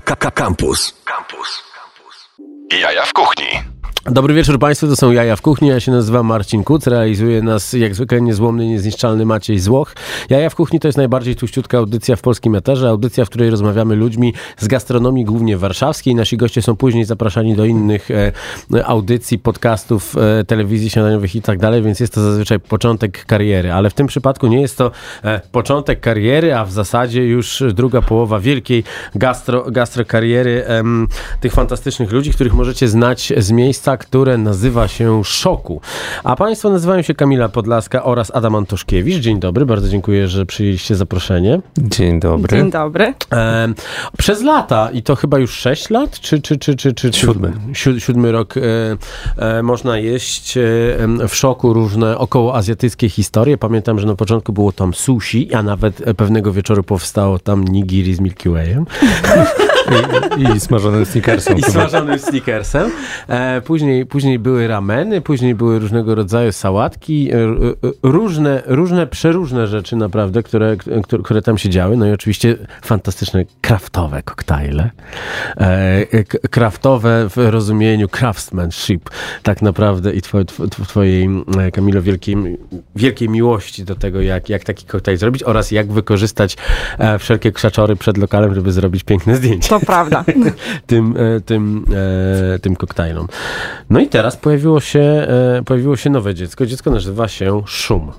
Campus. Campus. Jaja w kuchni. Dobry wieczór Państwu, to są Jaja w Kuchni, ja się nazywam Marcin Kuc, realizuje nas jak zwykle niezłomny, niezniszczalny Maciej Złoch. Jaja w Kuchni to jest najbardziej tuściutka audycja w polskim eterze, audycja, w której rozmawiamy ludźmi z gastronomii głównie warszawskiej. Nasi goście są później zapraszani do innych e, audycji, podcastów, e, telewizji śniadaniowych i tak dalej, więc jest to zazwyczaj początek kariery, ale w tym przypadku nie jest to e, początek kariery, a w zasadzie już druga połowa wielkiej gastro, gastro kariery em, tych fantastycznych ludzi, których możecie znać z miejsca, które nazywa się Szoku. A Państwo nazywają się Kamila Podlaska oraz Adam Antoszkiewicz. Dzień dobry, bardzo dziękuję, że przyjęliście zaproszenie. Dzień dobry. Dzień dobry. E, przez lata, i to chyba już 6 lat, czy, czy, czy, czy, czy Siódmy. Si, siódmy rok, e, e, można jeść e, w szoku różne okołoazjatyckie historie. Pamiętam, że na początku było tam sushi, a nawet pewnego wieczoru powstało tam nigiri z Milky Wayem. I, i smażonym snickersem. I smażonym snickersem. E, później, później były rameny, później były różnego rodzaju sałatki, e, e, różne, różne, przeróżne rzeczy naprawdę, które, które, które tam się działy. No i oczywiście fantastyczne kraftowe koktajle. E, kraftowe w rozumieniu craftsmanship tak naprawdę i twoje, tw- twojej, Kamilo, wielkiej, wielkiej miłości do tego, jak, jak taki koktajl zrobić oraz jak wykorzystać e, wszelkie krzaczory przed lokalem, żeby zrobić piękne zdjęcie To prawda. tym, e, tym, e, tym koktajlom. No i teraz pojawiło się, e, pojawiło się nowe dziecko. Dziecko nazywa się Szum.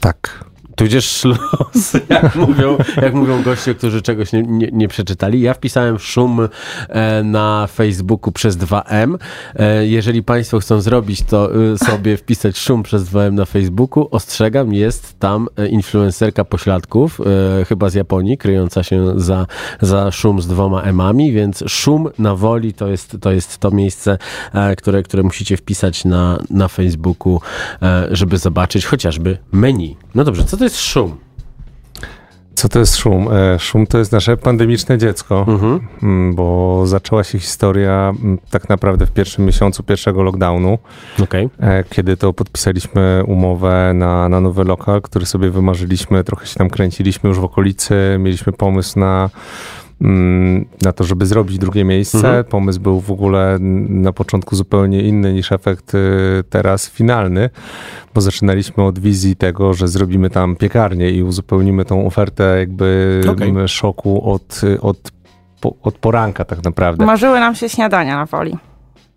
Tak. Tudzież szlos, jak mówią, jak mówią goście, którzy czegoś nie, nie, nie przeczytali. Ja wpisałem szum e, na Facebooku przez 2M. E, jeżeli Państwo chcą zrobić to e, sobie, wpisać szum przez 2M na Facebooku, ostrzegam, jest tam influencerka pośladków, chyba z Japonii, kryjąca się za, za szum z dwoma M-ami, więc szum na woli to jest to, jest to miejsce, które, które musicie wpisać na, na Facebooku, żeby zobaczyć chociażby menu. No dobrze, co to jest szum? Co to jest szum? E, Szum to jest nasze pandemiczne dziecko, Mhm. mm, bo zaczęła się historia mm, tak naprawdę w pierwszym miesiącu pierwszego lockdownu, Okej. e, kiedy to podpisaliśmy umowę na, na nowy lokal, który sobie wymarzyliśmy, trochę się tam kręciliśmy już w okolicy, mieliśmy pomysł na na to, żeby zrobić drugie miejsce. Mhm. Pomysł był w ogóle na początku zupełnie inny niż efekt y, teraz finalny, bo zaczynaliśmy od wizji tego, że zrobimy tam piekarnię i uzupełnimy tą ofertę jakby Okej. m, szoku od, y, od, od poranka tak naprawdę. Marzyły nam się śniadania na woli.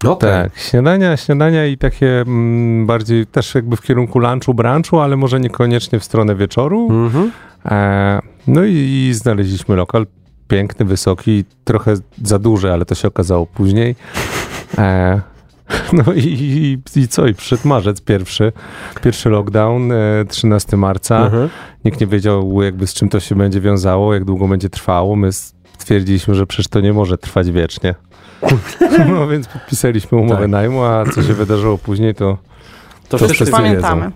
Okej. Tak, śniadania, śniadania i takie mm, bardziej też jakby w kierunku lunchu, brunchu, ale może niekoniecznie w stronę wieczoru. Mhm. E, no i, i znaleźliśmy lokal piękny, wysoki, trochę za duży, ale to się okazało później. E, no i, i, i co? I przyszedł marzec pierwszy, pierwszy lockdown, e, 13 marca. Mhm. Nikt nie wiedział jakby z czym to się będzie wiązało, jak długo będzie trwało. My stwierdziliśmy, że przecież to nie może trwać wiecznie. No więc podpisaliśmy umowę Tak. najmu, a co się wydarzyło później, to To, To wszyscy wszyscy wiedzą.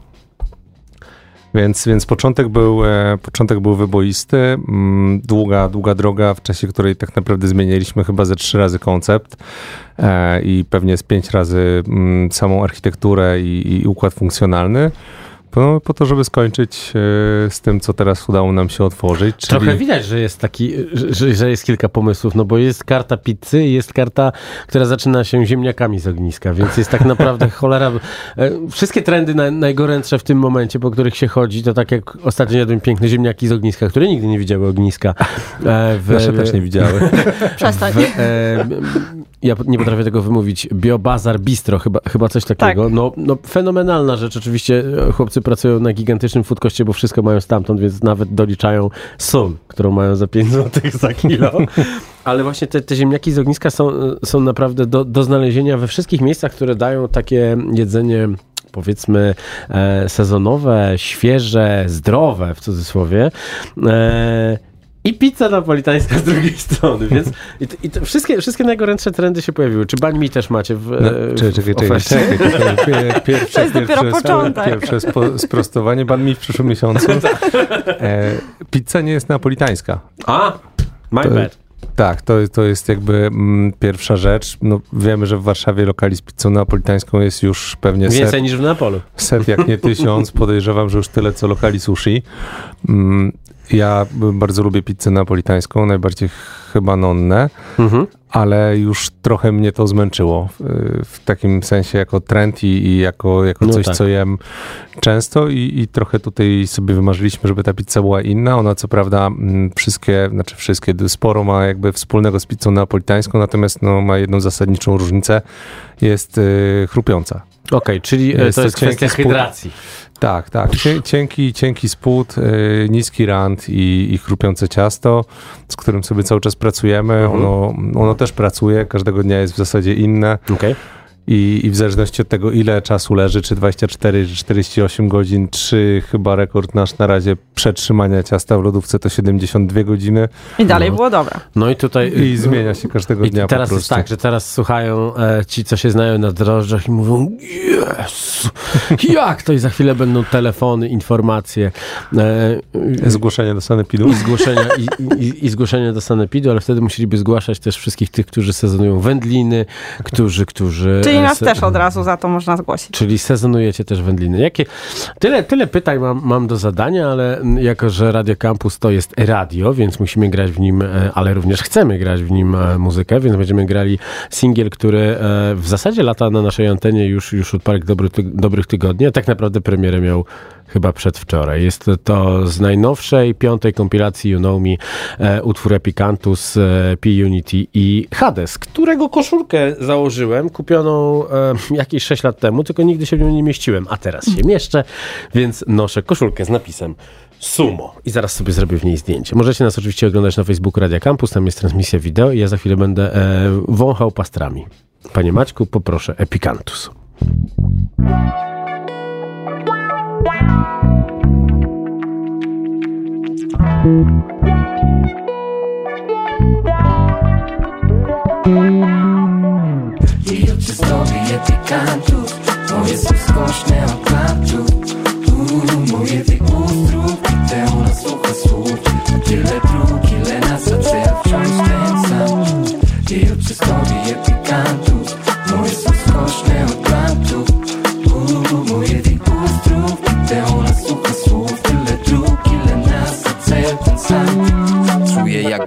Więc, więc początek, był, e, początek był wyboisty, mm, długa, długa droga, w czasie której tak naprawdę zmieniliśmy chyba ze trzy razy koncept e, i pewnie z pięć razy mm, samą architekturę i, i układ funkcjonalny. Po, po to, żeby skończyć e, z tym, co teraz udało nam się otworzyć. Czyli... Trochę widać, że jest taki, że, że jest kilka pomysłów, no bo jest karta pizzy i jest karta, która zaczyna się ziemniakami z ogniska, więc jest tak naprawdę cholera. e, Wszystkie trendy na, najgorętsze w tym momencie, po których się chodzi, to tak jak ostatnio jadłem piękne ziemniaki z ogniska, które nigdy nie widziały ogniska. e, W, Nasze też nie widziały. Przestań. W, e, ja nie potrafię tego wymówić. Biobazar Bistro, chyba, chyba coś takiego. Tak. No, no, fenomenalna rzecz. Oczywiście chłopcy pracują na gigantycznym foodkoście, bo wszystko mają stamtąd, więc nawet doliczają sól, którą mają za 5 zł za kilo. Ale właśnie te, te ziemniaki z ogniska są, są naprawdę do, do znalezienia we wszystkich miejscach, które dają takie jedzenie powiedzmy e, sezonowe, świeże, zdrowe w cudzysłowie. E, i pizza napolitańska z drugiej strony, więc i, i to wszystkie, wszystkie najgorętsze trendy się pojawiły. Czy bań mi też macie w, No, e, w, czekaj, w czekaj, ofercie? czekaj, czekaj. Pier- Pierwsze, To jest dopiero pierwsze, początek. pierwsze spo, sprostowanie. Ban mi w przyszłym miesiącu. E, pizza nie jest napolitańska. A, my To- bad. Tak, to, to jest jakby mm, pierwsza rzecz. No, wiemy, że w Warszawie lokali z pizzą napolitańską jest już pewnie set, Więcej niż w Neapolu. set, jak nie tysiąc. Podejrzewam, że już tyle co lokali sushi. Mm, Ja bardzo lubię pizzę napolitańską, najbardziej chyba nonnę, Mhm. ale już trochę mnie to zmęczyło. W, w takim sensie jako trend i, i jako, jako No coś, tak. co jem często i, i trochę tutaj sobie wymarzyliśmy, żeby ta pizza była inna. Ona co prawda mm, wszystkie, znaczy wszystkie, sporo ma jakby wspólnego z pizzą napolitańską, natomiast no, ma jedną zasadniczą różnicę. Jest y, chrupiąca. Okej, czyli e, Jest to to jest kwestia spód. hydracji. Tak, tak. Cienki, cienki spód, y, niski rand i, i chrupiące ciasto, z którym sobie cały czas pracujemy. Mhm. Ono, ono też pracuje, każdego dnia jest w zasadzie inne Okej. I, i w zależności od tego, ile czasu leży, czy 24, czy 48 godzin, czy chyba rekord nasz na razie przetrzymania ciasta w lodówce to 72 godziny I dalej No. było dobre. No i tutaj... i zmienia się każdego I dnia teraz po jest prostu. tak, że teraz słuchają e, ci, co się znają na drożdżach i mówią Jezu, jak to? I za chwilę będą telefony, informacje e, Zgłoszenie do sanepidu. i zgłoszenia, i, i, i zgłoszenia do sanepidu, ale wtedy musieliby zgłaszać też wszystkich tych, którzy sezonują wędliny, którzy, którzy... Czyli e, nas se- też od razu za to można zgłosić. Czyli sezonujecie też wędliny. Jakie, tyle, tyle pytań mam, mam do zadania, ale jako, że Radio Campus to jest radio, więc musimy grać w nim, e, ale również chcemy grać w nim e, muzykę, więc będziemy grali singiel, który e, w zasadzie lata na naszej antenie już, już od parę dobry, ty, dobrych tygodni, a tak naprawdę premierę miał chyba przedwczoraj. Jest to z najnowszej, piątej kompilacji You Know Me e, utwór Epicantus, e, P-Unity i Hades, którego koszulkę założyłem, kupioną e, jakieś 6 lat temu, tylko nigdy się w nią nie mieściłem, a teraz się mieszczę, więc noszę koszulkę z napisem Sumo. I zaraz sobie zrobię w niej zdjęcie. Możecie nas oczywiście oglądać na Facebooku Radia Campus, tam jest transmisja wideo i ja za chwilę będę e, wąchał pastrami. Panie Maćku, poproszę Epicantus. Moje srsko šne od plaču Tu mu je tek ustrup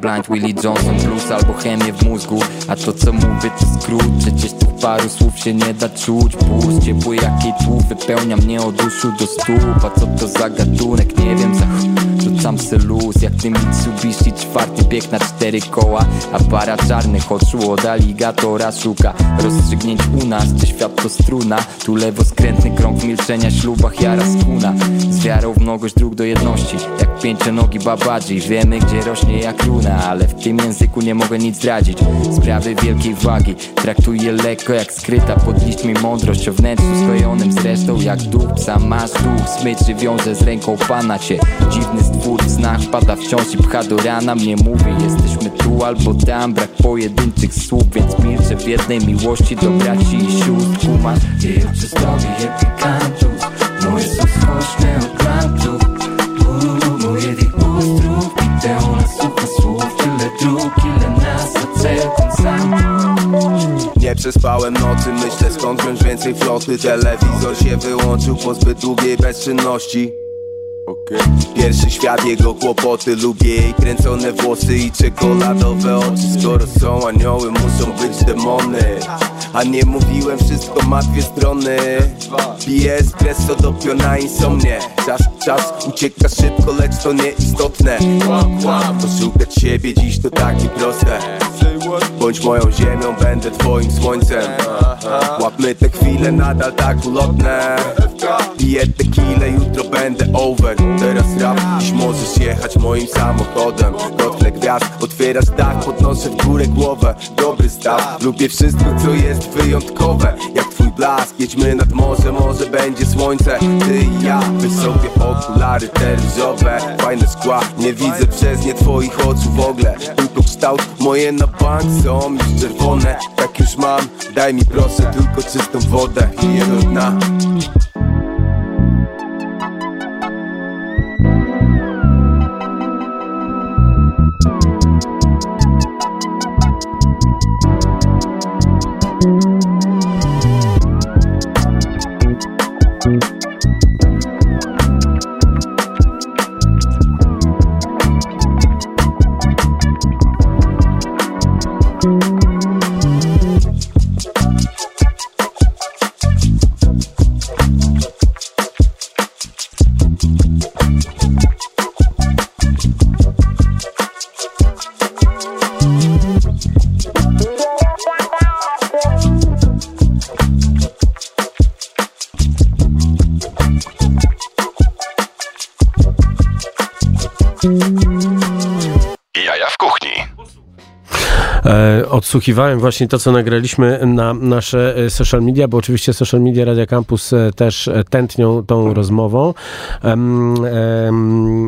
Blind Willie Johnson Blues albo chemię w mózgu. A to co mówię to skrót. Przecież tych paru słów się nie da czuć. Puls ciepły jak jej tłów Wypełnia mnie od uszu do stóp. A co to za gatunek? Nie wiem za ch... Rzucam se luz jak ty Mitsubishi Czwarty bieg na cztery koła. A para czarnych oczu od aligatora Szuka. Rozstrzygnięć u nas Czy świat to struna? Tu lewo skrętny krąg w milczenia ślubach Jara skuna. Z wiarą w mnogość dróg do jedności. Jak pięcionogi babadzi Wiemy gdzie rośnie jak runa Ale w tym języku nie mogę nic zdradzić. Sprawy wielkiej wagi. Traktuję lekko jak skryta pod liśćmi mądrość. O wnętrzu sklejonym zresztą jak duch. Psa Masz duch smyczy wiąże z ręką pana cię. Dziwny stwór w snach pada wciąż i pcha do rana. Mnie mówi jesteśmy tu albo tam. Brak pojedynczych słów więc milczę w jednej miłości Do braci i sióstr. Kumasz Jej oczy zdobije pikantów. Moje są skośne od plantów Moje tych ustrów Widzę u nas słucha słów Tyle dróg, ile nas a Nie przespałem nocy, myślę skąd wziąć więcej floty. Telewizor się wyłączył po zbyt długiej bezczynności Pierwszy świat, jego kłopoty Lubię jej kręcone włosy i czekoladowe oczy. Skoro są anioły, muszą być demony. A nie mówiłem, wszystko ma dwie strony. Piję espresso do piona insomnie. Czas, czas ucieka szybko, lecz to nieistotne. Poszukać siebie dziś to takie proste. Bądź moją ziemią, będę twoim słońcem Łapmy te chwile nadal tak ulotne. Piję tequilę, jutro będę over Teraz rap, dziś możesz jechać moim samochodem. Dotknę gwiazd, otwierasz dach, podnoszę w górę głowę. Dobry staw, lubię wszystko co jest wyjątkowe. Jak twój blask, jedźmy nad morze, może będzie słońce. Ty i ja, wysokie okulary te Fajne szkła, nie widzę przez nie twoich oczu w ogóle. Tylko kształt, moje na bank są już czerwone. Tak już mam, daj mi proszę tylko czystą wodę Piję do dna odsłuchiwałem właśnie to, co nagraliśmy na nasze e, social media, bo oczywiście social media Radia Campus e, też e, tętnią tą rozmową.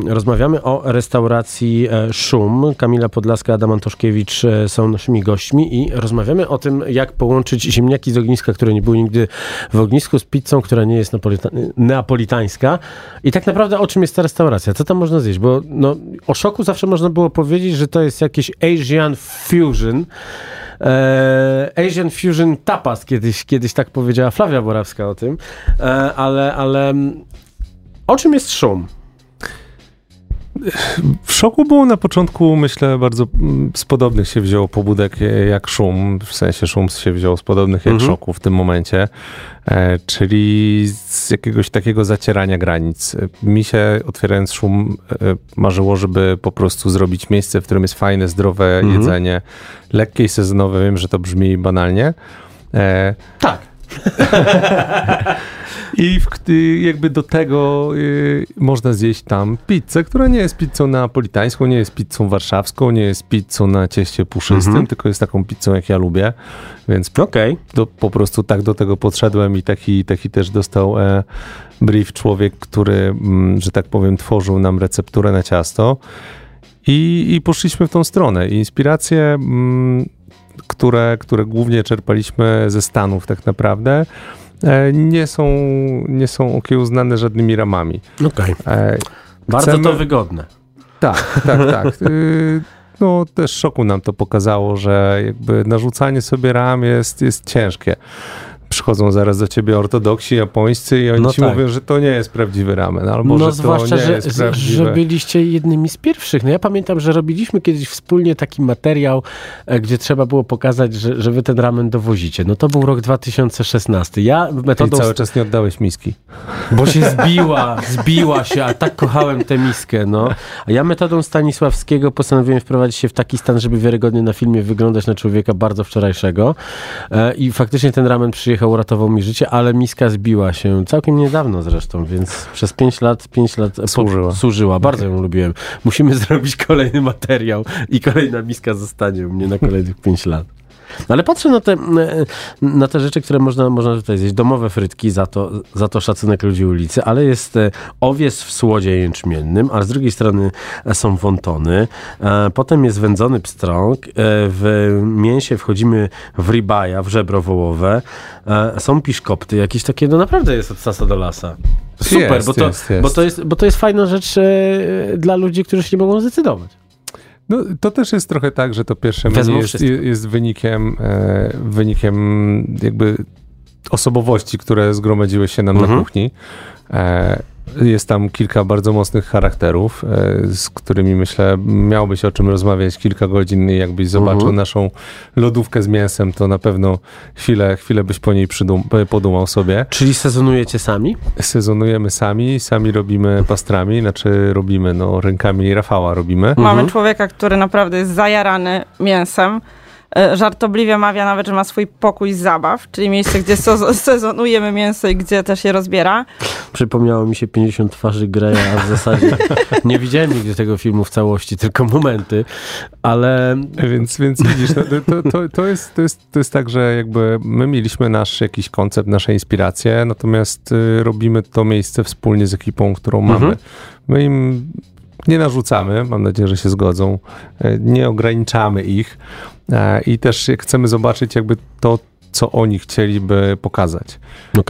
Rozmawiamy o restauracji Szum. Kamila Podlaska, Adam Antoszkiewicz są naszymi gośćmi i rozmawiamy o tym, jak połączyć ziemniaki z ogniska, które nie były nigdy w ognisku, z pizzą, która nie jest napolita- neapolitańska. I tak naprawdę o czym jest ta restauracja? Co tam można zjeść? Bo no, o szoku zawsze można było powiedzieć, że to jest jakiś Asian fusion. E, Asian Fusion Tapas, kiedyś, kiedyś tak powiedziała Flavia Borawska o tym, e, ale, ale mm, o czym jest szum? W szoku było na początku, myślę, bardzo mm, z podobnych się wzięło pobudek e, jak szum, w sensie szum się wziął z podobnych jak Mhm. szoku w tym momencie, e, czyli z jakiegoś takiego zacierania granic. Mi się otwierając szum e, marzyło, żeby po prostu zrobić miejsce, w którym jest fajne, zdrowe Mhm. jedzenie, lekkie i sezonowe, wiem, że to brzmi banalnie, Tak. I w, y, jakby do tego y, można zjeść tam pizzę, która nie jest pizzą neapolitańską, nie jest pizzą warszawską, nie jest pizzą na cieście puszystym, Mhm. tylko jest taką pizzą, jak ja lubię. Więc Okej. do, po prostu tak do tego podszedłem i taki, taki też dostał e, brief człowiek, który, mm, że tak powiem, tworzył nam recepturę na ciasto. I, i poszliśmy w tą stronę. I inspiracje, mm, które, które głównie czerpaliśmy ze Stanów tak naprawdę, nie są, nie są okiełznane żadnymi ramami. Okej. E, Bardzo Chcemy- to wygodne. tak, tak, tak. Y, No też szoku nam to pokazało, że jakby narzucanie sobie ram jest, jest ciężkie. Przychodzą zaraz do ciebie ortodoksi japońscy i oni No ci tak. mówią, że to nie jest prawdziwy ramen, albo no że zwłaszcza, to nie że, jest prawdziwe. że byliście jednymi z pierwszych. No ja pamiętam, że robiliśmy kiedyś wspólnie taki materiał, e, gdzie trzeba było pokazać, że, że wy ten ramen dowozicie. No to był rok 2016. Ja metodą... cały czas nie oddałeś miski. Bo się zbiła, zbiła się, a tak kochałem tę miskę, no. A ja metodą Stanisławskiego postanowiłem wprowadzić się w taki stan, żeby wiarygodnie na filmie wyglądać na człowieka bardzo wczorajszego. E, I faktycznie ten ramen przyjechał, uratował mi życie, ale miska zbiła się całkiem niedawno zresztą, więc przez 5 lat, 5 lat po- Służyła. służyła. Bardzo ją lubiłem. Musimy zrobić kolejny materiał i kolejna miska zostanie u mnie na kolejnych 5 lat. No Ale patrzę na te, na te rzeczy, które można, można tutaj zjeść. Domowe frytki, za to, za to szacunek ludzi ulicy, ale jest e, owies w słodzie jęczmiennym, a z drugiej strony e, są wontony. E, Potem jest wędzony pstrąg. E, W mięsie wchodzimy w ribaja, w żebro wołowe. E, Są piszkopty, jakieś takie, no naprawdę jest od sasa do lasa. Super, Jest, bo, to, jest, jest. Bo, to jest, bo to jest fajna rzecz e, dla ludzi, którzy się nie mogą zdecydować. No, to też jest trochę tak, że to pierwsze menu jest, jest wynikiem, e, wynikiem jakby osobowości, które zgromadziły się nam Mhm. na kuchni. E, jest tam kilka bardzo mocnych charakterów, e, z którymi myślę miałbyś o czym rozmawiać kilka godzin i jakbyś zobaczył Mhm. naszą lodówkę z mięsem, to na pewno chwilę, chwilę byś po niej przydum- podumał sobie. Czyli sezonujecie sami? Sezonujemy sami, sami robimy pastrami, znaczy robimy, no rękami Rafała robimy. Mamy człowieka, który naprawdę jest zajarany mięsem. E, Żartobliwie mawia nawet, że ma swój pokój zabaw, czyli miejsce, gdzie so- sezonujemy mięso i gdzie też je rozbiera. Przypomniało mi się 50 twarzy Greya, a w zasadzie nie widziałem nigdy tego filmu w całości, tylko momenty, ale Więc, więc widzisz, no, to, to, to, jest, to, jest, to jest tak, że jakby my mieliśmy nasz jakiś koncept, nasze inspiracje, natomiast y, robimy to miejsce wspólnie z ekipą, którą mamy. Mhm. My im nie narzucamy, mam nadzieję, że się zgodzą, y, nie ograniczamy ich i też chcemy zobaczyć jakby to, co oni chcieliby pokazać.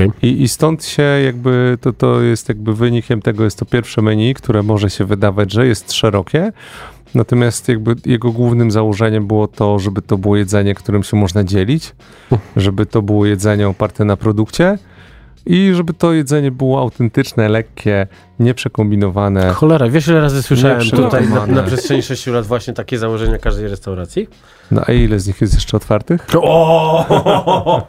okej. I, I stąd się jakby, to, to jest jakby wynikiem tego, jest to pierwsze menu, które może się wydawać, że jest szerokie, natomiast jakby jego głównym założeniem było to, żeby to było jedzenie, którym się można dzielić, żeby to było jedzenie oparte na produkcie i żeby to jedzenie było autentyczne, lekkie, nieprzekombinowane. Cholera, wiesz ile razy słyszałem tutaj na, na przestrzeni 6 lat właśnie takie założenia każdej restauracji? No a ile z nich jest jeszcze otwartych? O!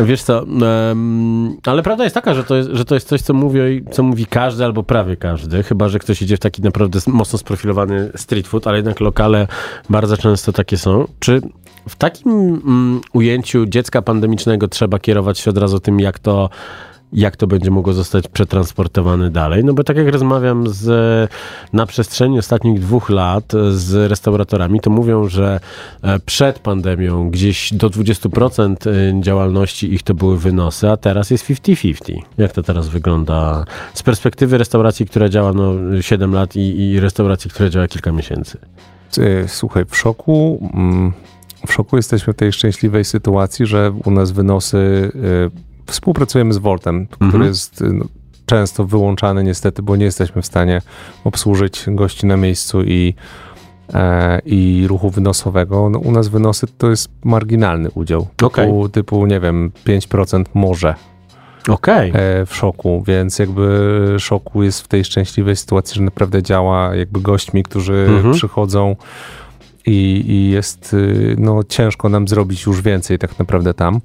Wiesz co, em, ale prawda jest taka, że to jest, że to jest coś, co mówi, co mówi każdy albo prawie każdy, chyba, że ktoś idzie w taki naprawdę mocno sprofilowany street food, ale jednak lokale bardzo często takie są. Czy w takim mm, ujęciu dziecka pandemicznego trzeba kierować się od razu tym, jak to jak to będzie mogło zostać przetransportowane dalej. No bo tak jak rozmawiam z, na przestrzeni ostatnich dwóch lat z restauratorami, to mówią, że e, przed pandemią gdzieś do 20% działalności ich to były wynosy, a teraz jest 50-50. Jak to teraz wygląda z perspektywy restauracji, która działa no, 7 lat i, i restauracji, która działa kilka miesięcy? E, Słuchaj, w szoku, mm, w szoku jesteśmy w tej szczęśliwej sytuacji, że u nas wynosy, e, współpracujemy z Voltem, który Mhm. jest e, no, często wyłączany niestety, bo nie jesteśmy w stanie obsłużyć gości na miejscu i, e, i ruchu wynosowego. No, u nas wynosy to jest marginalny udział, Okej. typu, typu nie wiem, 5% może Okej. e, w szoku, więc jakby szoku jest w tej szczęśliwej sytuacji, że naprawdę działa jakby gośćmi, którzy Mhm. przychodzą i, i jest y, no, ciężko nam zrobić już więcej tak naprawdę tam.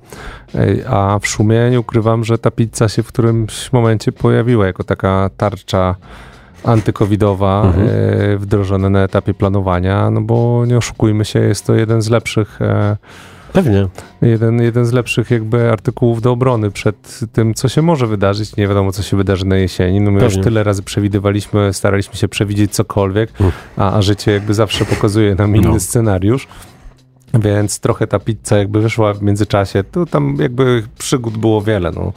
E, A w szumie nie ukrywam, że ta pizza się w którymś momencie pojawiła jako taka tarcza antykowidowa Mhm. e, wdrożona na etapie planowania, no bo nie oszukujmy się, jest to jeden z lepszych e, Pewnie. jeden, jeden z lepszych jakby artykułów do obrony przed tym, co się może wydarzyć. Nie wiadomo, co się wydarzy na jesieni. No my Pewnie. już tyle razy przewidywaliśmy, staraliśmy się przewidzieć cokolwiek, Mm. a, a życie jakby zawsze pokazuje nam inny No. scenariusz. Więc trochę ta pizza jakby wyszła w międzyczasie. To tam jakby przygód było wiele. No.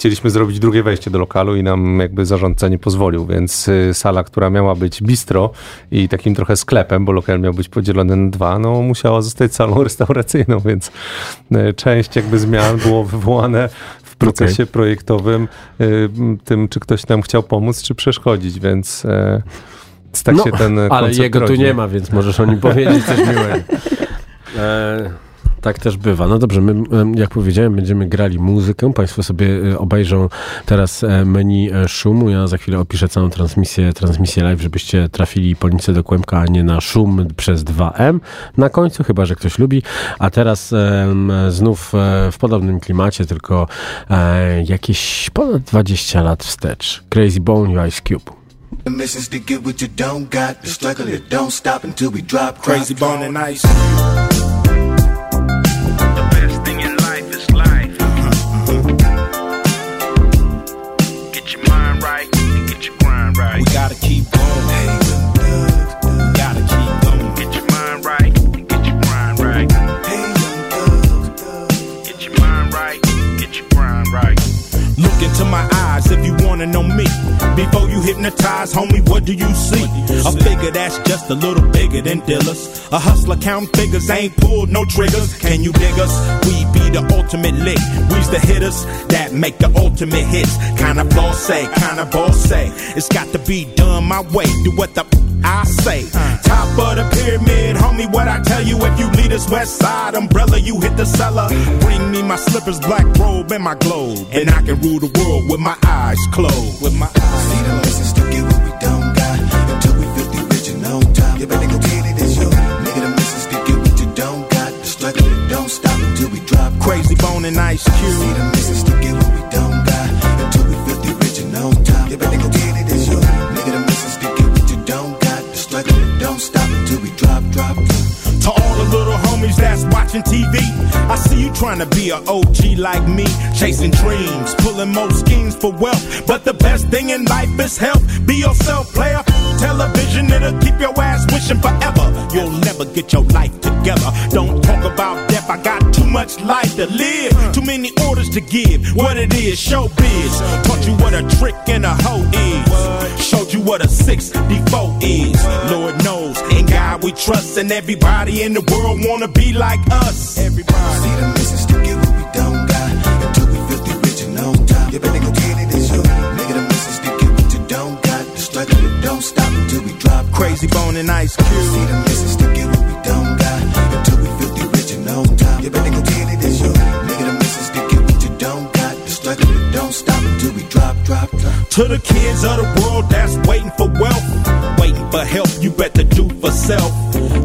Chcieliśmy zrobić drugie wejście do lokalu i nam jakby zarządca nie pozwolił, więc y, sala, która miała być bistro i takim trochę sklepem, bo lokal miał być podzielony na dwa, no musiała zostać salą restauracyjną, więc y, część jakby zmian było wywołane w procesie projektowym y, tym, czy ktoś nam chciał pomóc, czy przeszkodzić, więc tak No, się ten Ale jego tu rodzi. nie ma, więc możesz o nim powiedzieć coś miłego. E, tak też bywa. No dobrze, my, jak powiedziałem, będziemy grali muzykę. Państwo sobie e, obejrzą teraz e, menu e, szumu. Ja za chwilę opiszę całą transmisję, transmisję live, żebyście trafili po lince do kłębka, a nie na szum przez 2M. Na końcu, chyba, że ktoś lubi. A teraz znów e, w podobnym klimacie, tylko jakieś ponad 20 lat wstecz. Crazy Bone i Ice Cube. The mission's to get what you don't got. The struggle that don't stop until we drop. Crazy bone and ice. You wanna know me. Before you hypnotize, homie, what do you see? A figure that's just a little bigger than dealers. A hustler count figures, ain't pulled no triggers. Can you dig us? We be the ultimate lick. We's the hitters that make the ultimate hits. Kinda boss say, kinda boss say. It's got to be done my way. Do what the I say. Top of the pyramid, homie, what I tell you. If you lead us west side umbrella, you hit the cellar. Bring me my slippers, black robe, and my globe. And I can rule the world with my eyes closed. With my eyes. See the mission's to get what we don't got. Until we feel the original top. You better go get it, it's your nigga. The mission's to get what you don't got. The struggle that don't stop until we drop. Crazy bone and ice See cube. the mission's to get what we don't got. Until we feel the original top. You better go watching TV, I see you trying to be a OG like me, chasing dreams, pulling more schemes for wealth. But the best thing in life is health. Be yourself, player. Television, it'll keep your ass wishing forever. You'll never get your life together. Don't talk about death, I got too much life to live. Too many orders to give. What it is, showbiz. Taught you what a trick and a hoe is. Showed you what a 64 is. Lord knows, God we trust, and everybody in the world wanna be like us. Everybody. See the mission's to get what we don't got. Until we feel the original top. You better go get it, it's your nigga. The mission's to get what you don't got. The struggle that don't stop until we drop. Crazy bone and ice cube. See the mission's to To the kids of the world that's waiting for wealth, waiting for help, you better do for self.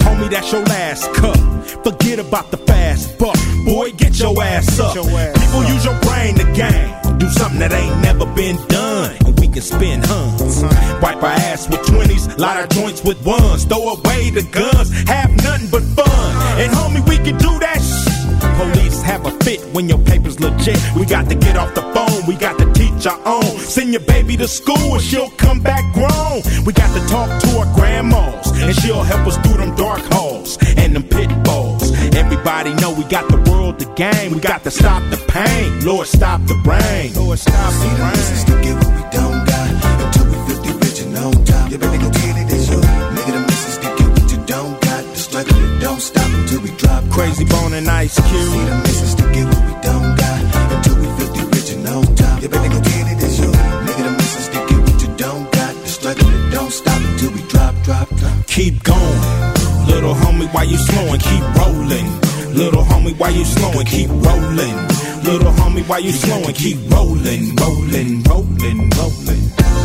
Homie, that's your last cup. Forget about the fast buck. Boy, get your ass up. People use your brain to game. Do something that ain't never been done. And we can spin huns. Wipe our ass with 20s, light our joints with ones. Throw away the guns, have nothing but fun. And homie, we can do that shit. Police have a fit when your paper's legit. We got to get off the phone, we got to teach our own. Send your baby to school and she'll come back grown. We got to talk to our grandmas and she'll help us through them dark halls and them pitfalls. Everybody know we got the world to gain. We got to stop the pain. Lord, stop the brain. Lord, stop See the missus brain. to get what we don't got until we 50 rich and on top. You better go get it, it's you. Nigga, the missus to get what you don't got. The struggle it don't stop until we drop. Crazy bone and ice See cube. the missus to Keep going. Little homie, why you slowing? Keep rolling. Little homie, why you slowing? Keep rolling. Little homie, why you slowing? Keep rolling, rolling, rolling, rolling.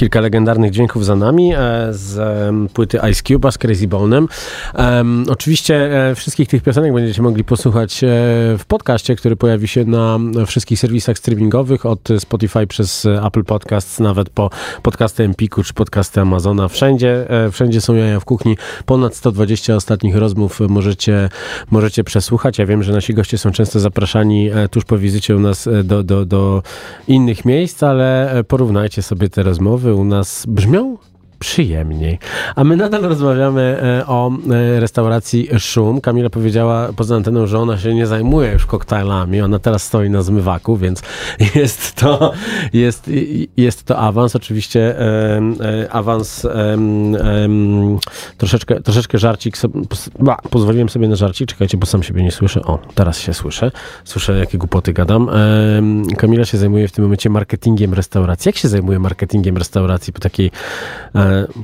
Kilka legendarnych dźwięków za nami e, z płyty Ice Cube'a z Crazy Bone'em. Em, oczywiście e, wszystkich tych piosenek będziecie mogli posłuchać e, w podcaście, który pojawi się na wszystkich serwisach streamingowych od Spotify przez Apple Podcasts, nawet po podcasty Empiku czy podcasty Amazona. Wszędzie, wszędzie są jaja w kuchni. Ponad 120 ostatnich rozmów możecie, możecie przesłuchać. Ja wiem, że nasi goście są często zapraszani tuż po wizycie u nas do, do, do innych miejsc, ale porównajcie sobie te rozmowy. U nas brzmią przyjemniej. A my nadal rozmawiamy e, o e, restauracji Szum. Kamila powiedziała poza anteną, że ona się nie zajmuje już koktajlami. Ona teraz stoi na zmywaku, więc jest to, jest, jest to awans. Oczywiście e, awans troszeczkę, troszeczkę żarcik. Pozwoliłem sobie na żarcik. Czekajcie, bo sam siebie nie słyszę. O, teraz się słyszę. Słyszę, jakie głupoty gadam. Kamila się zajmuje w tym momencie marketingiem restauracji. Jak się zajmuje marketingiem restauracji po takiej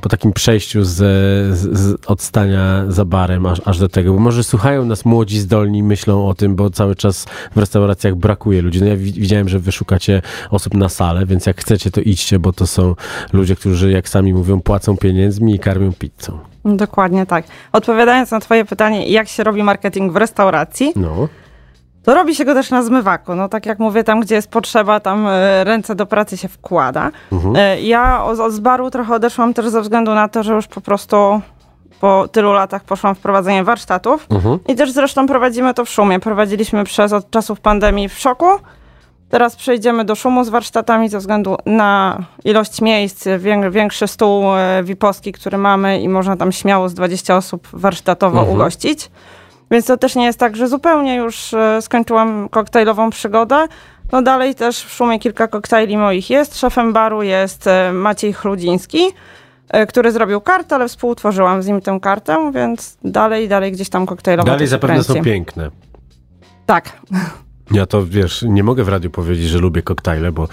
po takim przejściu z, z, z odstania za barem aż, aż do tego, bo może słuchają nas młodzi, zdolni, myślą o tym, bo cały czas w restauracjach brakuje ludzi. No ja wi- widziałem, że wy szukacie osób na salę, więc jak chcecie, to idźcie, bo to są ludzie, którzy, jak sami mówią, płacą pieniędzmi i karmią pizzą. Dokładnie tak. Odpowiadając na twoje pytanie, jak się robi marketing w restauracji, No. To robi się go też na zmywaku. No tak jak mówię, tam gdzie jest potrzeba, tam e, ręce do pracy się wkłada. E, Ja od z baru trochę odeszłam też ze względu na to, że już po prostu po tylu latach poszłam w prowadzenie warsztatów. I też zresztą prowadzimy to w szumie. Prowadziliśmy przez od czasów pandemii w szoku. Teraz przejdziemy do szumu z warsztatami ze względu na ilość miejsc, wię- większy stół e, VIP-owski, który mamy i można tam śmiało z 20 osób warsztatowo ugościć. Więc to też nie jest tak, że zupełnie już e, skończyłam koktajlową przygodę. No dalej też w szumie kilka koktajli moich jest. Szefem baru jest e, Maciej Chludziński, e, który zrobił kartę, ale współtworzyłam z nim tę kartę, więc dalej, dalej gdzieś tam koktajlowo Dalej zapewne są piękne. Tak. Ja to, wiesz, nie mogę w radiu powiedzieć, że lubię koktajle, bo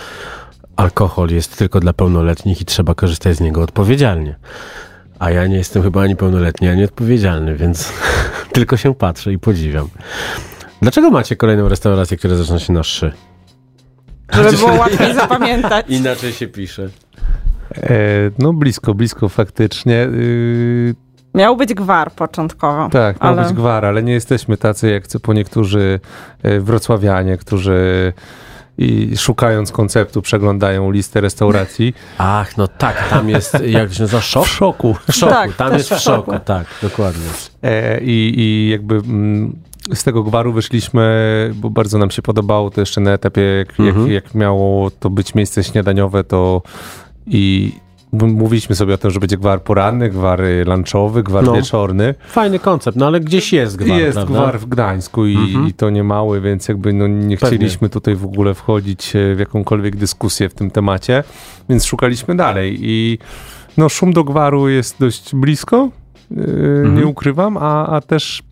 alkohol jest tylko dla pełnoletnich i trzeba korzystać z niego odpowiedzialnie. A ja nie jestem chyba ani pełnoletni, ani odpowiedzialny, więc tylko się patrzę i podziwiam. Dlaczego macie kolejną restaurację, która zaczyna się na szy? Żeby było łatwiej zapamiętać. Inaczej się pisze. E, no blisko, blisko faktycznie. Yy, Miał być gwar początkowo. tak, ma ale... być gwar, ale nie jesteśmy tacy jak po niektórzy e, wrocławianie, którzy i szukając konceptu przeglądają listę restauracji. Ach, no tak, tam jest, jak się nazywa, szok? W szoku. W szoku, Tak, tam jest w szoku. szoku, tak, dokładnie. E, i, I jakby mm, z tego gwaru wyszliśmy, bo bardzo nam się podobało to jeszcze na etapie, jak, Mhm. jak, jak miało to być miejsce śniadaniowe, to i mówiliśmy sobie o tym, że będzie gwar poranny, gwar y, lunchowy, gwar No. wieczorny. Fajny koncept, no ale gdzieś jest gwar, jest prawda? gwar w Gdańsku i, Mhm. i to nie mały, więc jakby no nie Pewnie. chcieliśmy tutaj w ogóle wchodzić e, w jakąkolwiek dyskusję w tym temacie, więc szukaliśmy dalej i no szum do gwaru jest dość blisko, yy, nie ukrywam, a, a też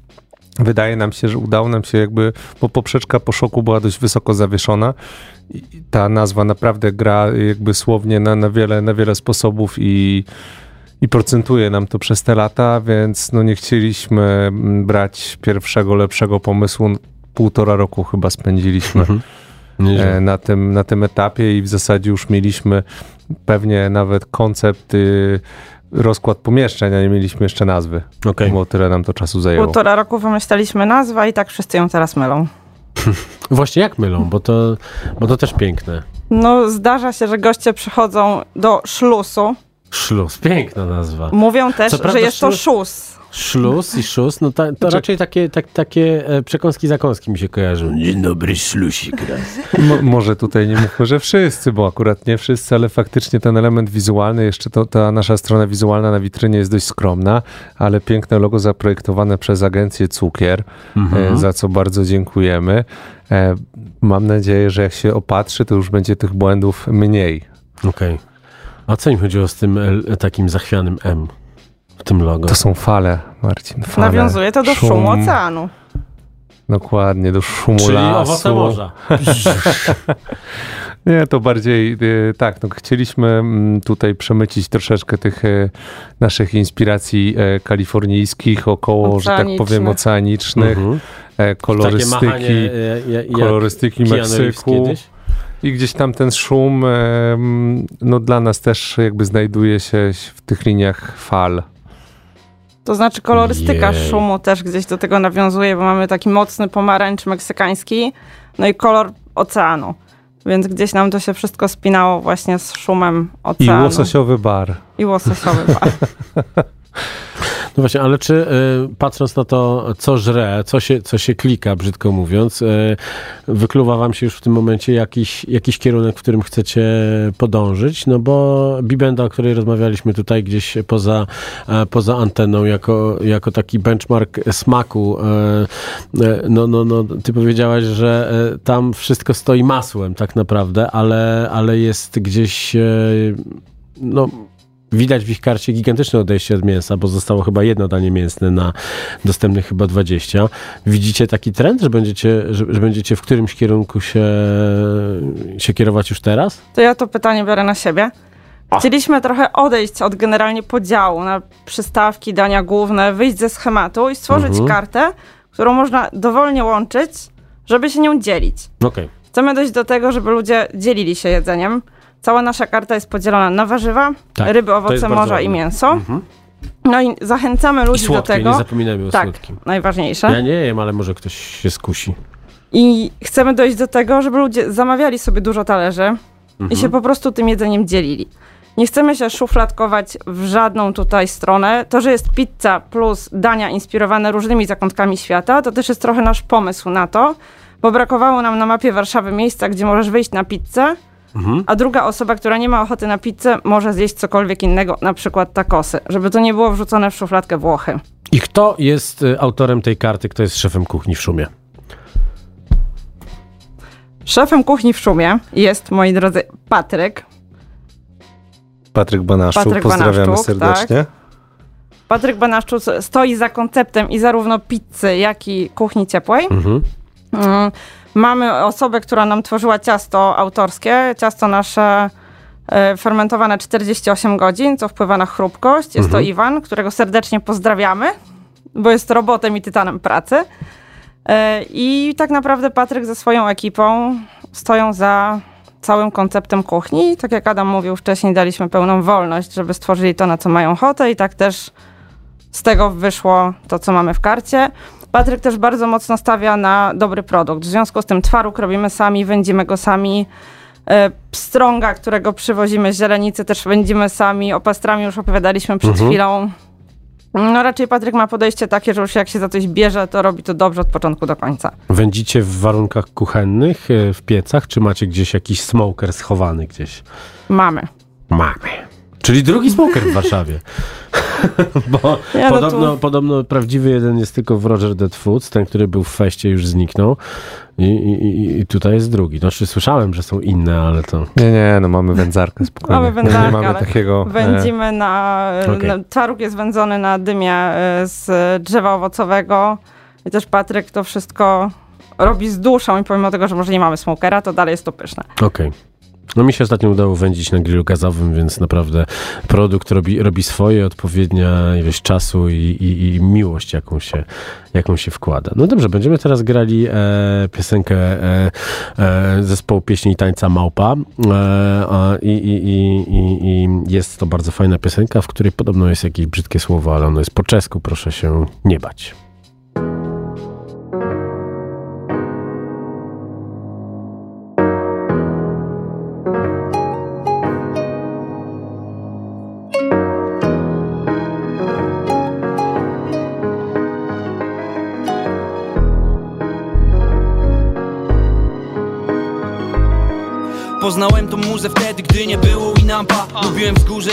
wydaje nam się, że udało nam się jakby, bo poprzeczka po szoku była dość wysoko zawieszona i ta nazwa naprawdę gra jakby słownie na, na, wiele, na wiele sposobów i i procentuje nam to przez te lata, więc no nie chcieliśmy mm, brać pierwszego, lepszego pomysłu. Półtora roku chyba spędziliśmy Mhm. E, na, tym, na tym etapie i w zasadzie już mieliśmy pewnie nawet koncept, y, rozkład pomieszczeń, a nie mieliśmy jeszcze nazwy, Okej. bo tyle nam to czasu zajęło. Półtora roku wymyślaliśmy nazwę i tak wszyscy ją teraz mylą. Właśnie jak mylą, bo to, bo to też piękne. No, zdarza się, że goście przychodzą do szlusu. Szluz, piękna nazwa. Mówią też, Co prawda że jest to szlus- Szluz i szus, no ta, to Znaczy- raczej takie, tak, takie e, przekąski zakąski mi się kojarzą. Dzień dobry, ślusik raz. Mo, może tutaj nie mówmy, że wszyscy, bo akurat nie wszyscy, ale faktycznie ten element wizualny, jeszcze to, ta nasza strona wizualna na witrynie jest dość skromna, ale piękne logo zaprojektowane przez agencję Cukier, Mhm. e, za co bardzo dziękujemy. E, mam nadzieję, że jak się opatrzy, to już będzie tych błędów mniej. Okej. A co im chodziło z tym takim zachwianym M w tym logo? To są fale, Marcin, fale. Nawiązuje to do Szum, szumu oceanu. Dokładnie, do szumu Czyli lasu. owoce morza. Nie, to bardziej y, tak, no, chcieliśmy mm, tutaj przemycić troszeczkę tych y, naszych inspiracji e, kalifornijskich, około, że tak powiem, Oceanicznych. Mhm. kolorystyki, machanie, kolorystyki Meksyku i gdzieś tam ten szum, no dla nas też jakby znajduje się w tych liniach fal. To znaczy kolorystyka Jej. szumu też gdzieś do tego nawiązuje, bo mamy taki mocny pomarańcz meksykański, no i kolor oceanu. Więc gdzieś nam to się wszystko spinało właśnie z szumem I oceanu. łososiowy bar. I łososiowy bar. No właśnie, ale czy y, patrząc na to, co żre, co się, co się klika, brzydko mówiąc, y, wykluwa wam się już w tym momencie jakiś, jakiś kierunek, w którym chcecie podążyć? No bo Bibenda, o której rozmawialiśmy tutaj gdzieś poza, e, poza anteną, jako, jako taki benchmark smaku, no, no, no, ty powiedziałaś, że tam wszystko stoi masłem tak naprawdę, ale, ale jest gdzieś, no Widać w ich karcie gigantyczne odejście od mięsa, bo zostało chyba jedno danie mięsne na dostępnych chyba 20. Widzicie taki trend, że będziecie, że, że będziecie w którymś kierunku się, się kierować już teraz? To ja to pytanie biorę na siebie. Chcieliśmy trochę odejść od generalnie podziału na przystawki, dania główne, wyjść ze schematu i stworzyć Mhm. kartę, którą można dowolnie łączyć, żeby się nią dzielić. Okej. Chcemy dojść do tego, żeby ludzie dzielili się jedzeniem. Cała nasza karta jest podzielona na warzywa, Tak, ryby, owoce morza i ładne. mięso. Mhm. No i zachęcamy I ludzi do słodkie, nie tego. zapominajmy o Tak, słodkim. najważniejsze. Ja nie jem, ale może ktoś się skusi. I chcemy dojść do tego, żeby ludzie zamawiali sobie dużo talerzy i się po prostu tym jedzeniem dzielili. Nie chcemy się szufladkować w żadną tutaj stronę. To, że jest pizza plus dania inspirowane różnymi zakątkami świata, to też jest trochę nasz pomysł na to, bo brakowało nam na mapie Warszawy miejsca, gdzie możesz wyjść na pizzę, a druga osoba, która nie ma ochoty na pizzę, może zjeść cokolwiek innego, na przykład takosy, żeby to nie było wrzucone w szufladkę Włochy. I kto jest y, autorem tej karty, kto jest szefem kuchni w szumie? Szefem kuchni w szumie jest, moi drodzy, Patryk. Patryk Banaszczuk, Patryk pozdrawiamy Banaszczuk, tak. serdecznie. Patryk Banaszczuk stoi za konceptem i zarówno pizzy, jak i kuchni ciepłej. Mhm. Mm, Mamy osobę, która nam tworzyła ciasto autorskie. Ciasto nasze e, fermentowane 48 godzin, co wpływa na chrupkość. Jest to Iwan, którego serdecznie pozdrawiamy, bo jest robotem i tytanem pracy. E, I tak naprawdę Patryk ze swoją ekipą stoją za całym konceptem kuchni. Tak jak Adam mówił wcześniej, daliśmy pełną wolność, żeby stworzyli to, na co mają ochotę i tak też z tego wyszło to, co mamy w karcie. Patryk też bardzo mocno stawia na dobry produkt. W związku z tym twaróg robimy sami, wędzimy go sami. E, Pstrąga, którego przywozimy z zielenicy, też wędzimy sami. O pastrami już opowiadaliśmy przed Mhm. chwilą. No raczej Patryk ma podejście takie, że już jak się za coś bierze, to robi to dobrze od początku do końca. Wędzicie w warunkach kuchennych, e, w piecach, czy macie gdzieś jakiś smoker schowany gdzieś? Mamy. Mamy. Czyli drugi smoker w Warszawie. Bo Ja no podobno, tu- podobno prawdziwy jeden jest tylko w Roger Dead Foods, ten, który był w feście już zniknął. I, i, i- tutaj jest drugi. Znaczy słyszałem, że są inne, ale to... Nie, nie, no mamy wędzarkę spokojnie. Mamy wędzarkę, nie mamy ale takiego... e, Wędzimy na, Okej. na... Twaróg jest wędzony na dymie e, z drzewa owocowego. I też Patryk to wszystko robi z duszą i pomimo tego, że może nie mamy smokera, to dalej jest to pyszne. Okej. No mi się ostatnio udało wędzić na grillu gazowym, więc naprawdę produkt robi, robi swoje, odpowiednia ilość czasu i, i, i miłość, jaką się, jaką się wkłada. No dobrze, będziemy teraz grali e, piosenkę e, e, zespołu pieśni i tańca Małpa e, a, i, i, jest to bardzo fajna piosenka, w której podobno jest jakieś brzydkie słowo, ale ono jest po czesku, proszę się nie bać.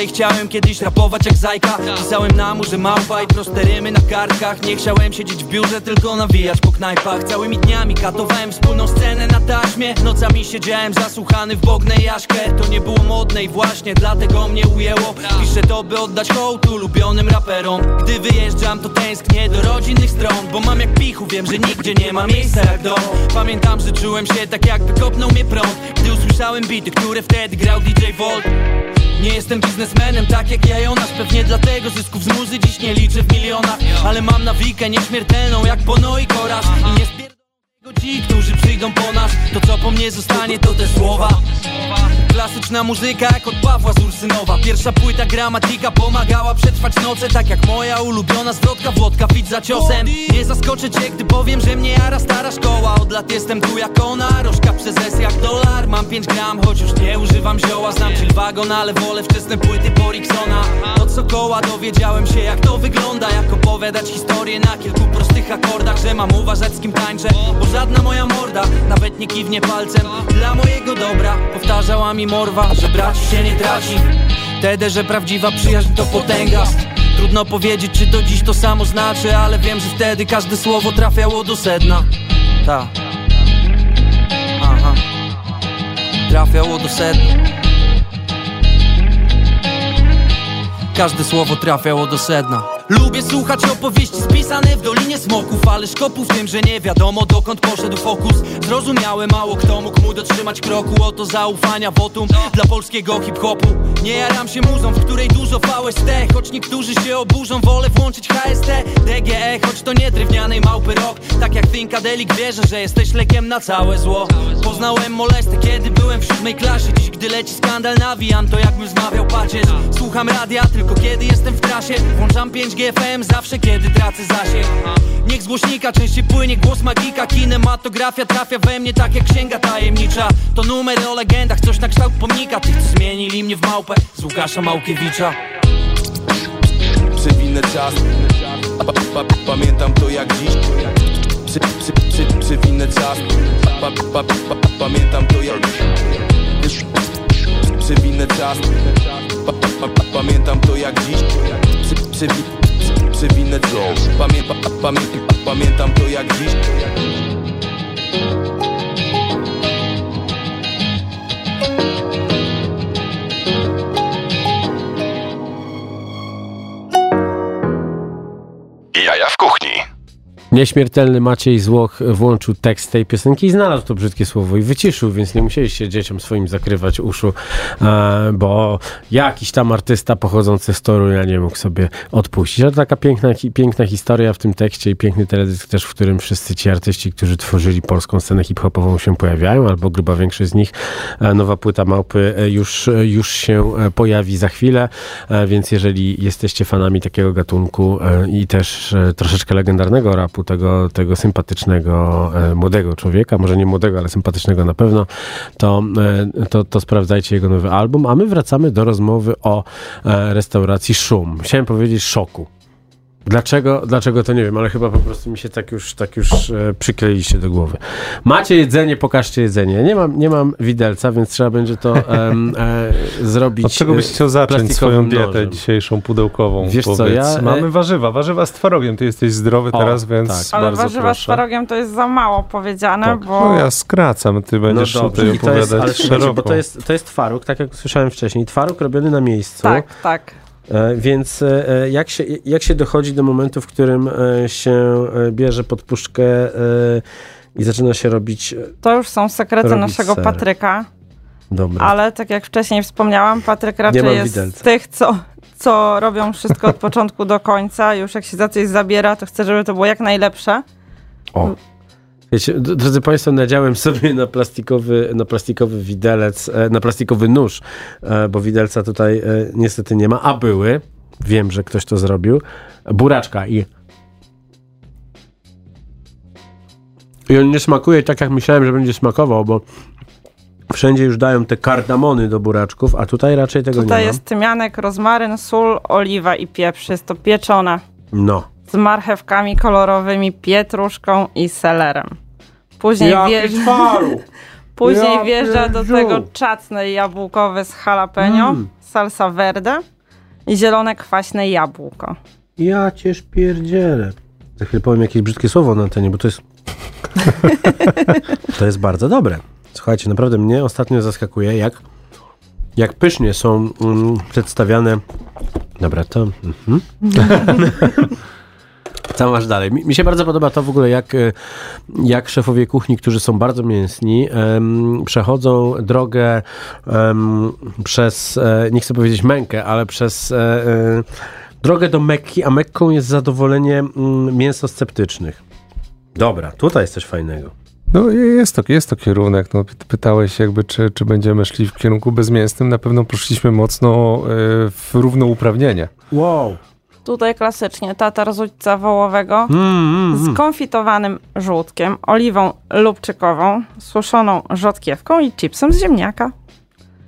I chciałem kiedyś rapować jak Zajka. Pisałem na murze małpa i proste rymy na kartkach. Nie chciałem siedzieć w biurze, tylko nawijać po knajpach. Całymi dniami katowałem wspólną scenę na taśmie. Nocami siedziałem zasłuchany w Bognę i Jaśkę To nie było modne i właśnie dlatego mnie ujęło. Piszę to, by oddać hołd ulubionym raperom. Gdy wyjeżdżam, to tęsknię do rodzinnych stron. Bo mam jak pichu, wiem, że nigdzie nie ma miejsca jak dom. Pamiętam, że czułem się tak jakby kopnął mnie prąd. Gdy usłyszałem bity, które wtedy grał DJ Volt. Nie jestem biznesmenem, tak jak ja Jonasz Pewnie dlatego zysków z muzy dziś nie liczę w milionach. Ale mam nawikę nieśmiertelną jak Bono i Koraz I nie tego ci, którzy przyjdą po nas To co po mnie zostanie to te słowa. Klasyczna muzyka jak od Pawła z Ursynowa. Pierwsza płyta gramatika pomagała przetrwać noce Tak jak moja ulubiona zwrotka Włodka fit za ciosem. Nie zaskoczę cię, gdy powiem, że mnie jara stara szkoła. Od lat jestem tu jak ona, rożka przez S jak dolar. Mam 5 gram, choć już nie używam zioła. Znam Chillwagon, ale wolę wczesne płyty Poriksona Od Sokoła dowiedziałem się jak to wygląda Jak opowiadać historię na kilku prostych akordach Że mam uważać z kim tańczę. Bo żadna moja morda nawet nie kiwnie palcem. Dla mojego dobra powtarzała mi morwa Że braci się nie traci. Wtedy, że prawdziwa przyjaźń to potęga. Trudno powiedzieć czy to dziś to samo znaczy Ale wiem, że wtedy każde słowo trafiało do sedna. Ta. Aha. Trafiało do sedna. Każde słowo trafiało do sedna Lubię słuchać opowieści spisane w Dolinie Smoków Ale szkopu w tym, że nie wiadomo dokąd poszedł fokus. Zrozumiałe mało kto mógł mu dotrzymać kroku. Oto zaufania wotum dla polskiego hip-hopu. Nie jaram się muzą, w której dużo VST Choć niektórzy się oburzą, wolę włączyć HST DGE, choć to nie drewnianej małpy rok. Tak jak Thinkadelic wierzę, że jesteś lekiem na całe zło. Poznałem molestę, kiedy byłem w siódmej klasie. Dziś gdy leci skandal nawijam, to jakbym zmawiał pacierz Słucham radia tylko kiedy jestem w trasie. Włączam 5G FM zawsze kiedy tracę zasięg. Niech z głośnika częściej płynie głos magika. Kinematografia trafia we mnie tak jak księga tajemnicza. To numery o legendach, coś na kształt pomnika. Tych co zmienili mnie w małpę z Łukasza Małkiewicza. Przewinę czas. Pa, pa, Pamiętam to jak dziś. Prze, prze, prze, Przewinę czas. Pa, pa, pa, Pamiętam to jak Przewinę czas. Pa, pa, pa, Pamiętam to jak dziś. Przewi, prze, Przewinę czas Pamię, pa, pamię, Pamiętam to jak dziś Jaja w kuchni. Nieśmiertelny Maciej Złoch włączył tekst tej piosenki i znalazł to brzydkie słowo i wyciszył, więc nie musieliście dzieciom swoim zakrywać uszu, e, bo jakiś tam artysta pochodzący z Torunia nie mógł sobie odpuścić. Ale taka piękna, piękna historia w tym tekście i piękny teledysk też, w którym wszyscy ci artyści, którzy tworzyli polską scenę hip-hopową się pojawiają, albo gruba większość z nich. E, Nowa płyta Małpy e, już, już się pojawi za chwilę, więc jeżeli jesteście fanami takiego gatunku i też troszeczkę legendarnego rapu, tego, tego sympatycznego, e, młodego człowieka, może nie młodego, ale sympatycznego na pewno, to, e, to, to sprawdzajcie jego nowy album, a my wracamy do rozmowy o e, restauracji Szum. Chciałem powiedzieć szoku. Dlaczego, dlaczego to nie wiem, ale chyba po prostu mi się tak już, tak już e, przykleiliście do głowy. Macie jedzenie, pokażcie jedzenie. Nie mam, nie mam widelca, więc trzeba będzie to em, e, zrobić. Od czego byś e, chciał zacząć swoją dietę nożem. dzisiejszą pudełkową? Wiesz co, powiedz? ja, e- Mamy warzywa, warzywa z twarogiem. Ty jesteś zdrowy O, teraz, więc tak. Ale bardzo warzywa proszę. z twarogiem to jest za mało powiedziane, Tak. bo No ja skracam, ty będziesz no dobrze, tutaj to jest, opowiadać ale szeroko. bo to jest, to jest twaróg, tak jak słyszałem wcześniej. Twaróg robiony na miejscu. tak, tak. E, Więc e, jak się, jak się dochodzi do momentu, w którym e, się e, bierze podpuszczkę e, i zaczyna się robić. e, To już są sekrety naszego ser. Patryka, Dobra. ale tak jak wcześniej wspomniałam, Patryk raczej jest widelca. z tych, co, co robią wszystko od początku do końca. Już jak się za coś zabiera, to chce, żeby to było jak najlepsze. O. Wiecie, drodzy Państwo, nadziałem sobie na plastikowy, na plastikowy widelec, e, na plastikowy nóż, e, bo widelca tutaj e, niestety nie ma, a były. Wiem, że ktoś to zrobił. Buraczka i. I on nie smakuje tak, jak myślałem, że będzie smakował, bo wszędzie już dają te kardamony do buraczków, a tutaj raczej tego Tutaj nie jest tymianek, rozmaryn, sól, oliwa i pieprz. Jest to pieczone ma. No. Z marchewkami kolorowymi, pietruszką i selerem. Później, wjeżdża, twaru! później Ja wjeżdża do tego czacne jabłkowe z jalapeno, Mm. salsa verde i zielone kwaśne jabłko. Ja cię szpierdzielę. Za chwilę powiem jakieś brzydkie słowo na antenie, bo to jest... to jest bardzo dobre. Słuchajcie, naprawdę mnie ostatnio zaskakuje, jak, jak pysznie są mm, przedstawiane... Dobra, to... Mhm. Co masz dalej? Mi, mi się bardzo podoba to w ogóle, jak, e, jak szefowie kuchni, którzy są bardzo mięsni, em, przechodzą drogę em, przez, e, nie chcę powiedzieć mękę, ale przez e, e, drogę do Mekki, a Mekką jest zadowolenie mm, mięsosceptycznych. Dobra, tutaj jest coś fajnego. No jest to, jest to kierunek. No, py- pytałeś jakby, czy, czy będziemy szli w kierunku bezmięsnym. Na pewno poszliśmy mocno w równouprawnienie. Wow. Tutaj klasycznie tatar z ućca wołowego Mm, z konfitowanym żółtkiem, oliwą lubczykową, suszoną rzodkiewką i chipsem z ziemniaka.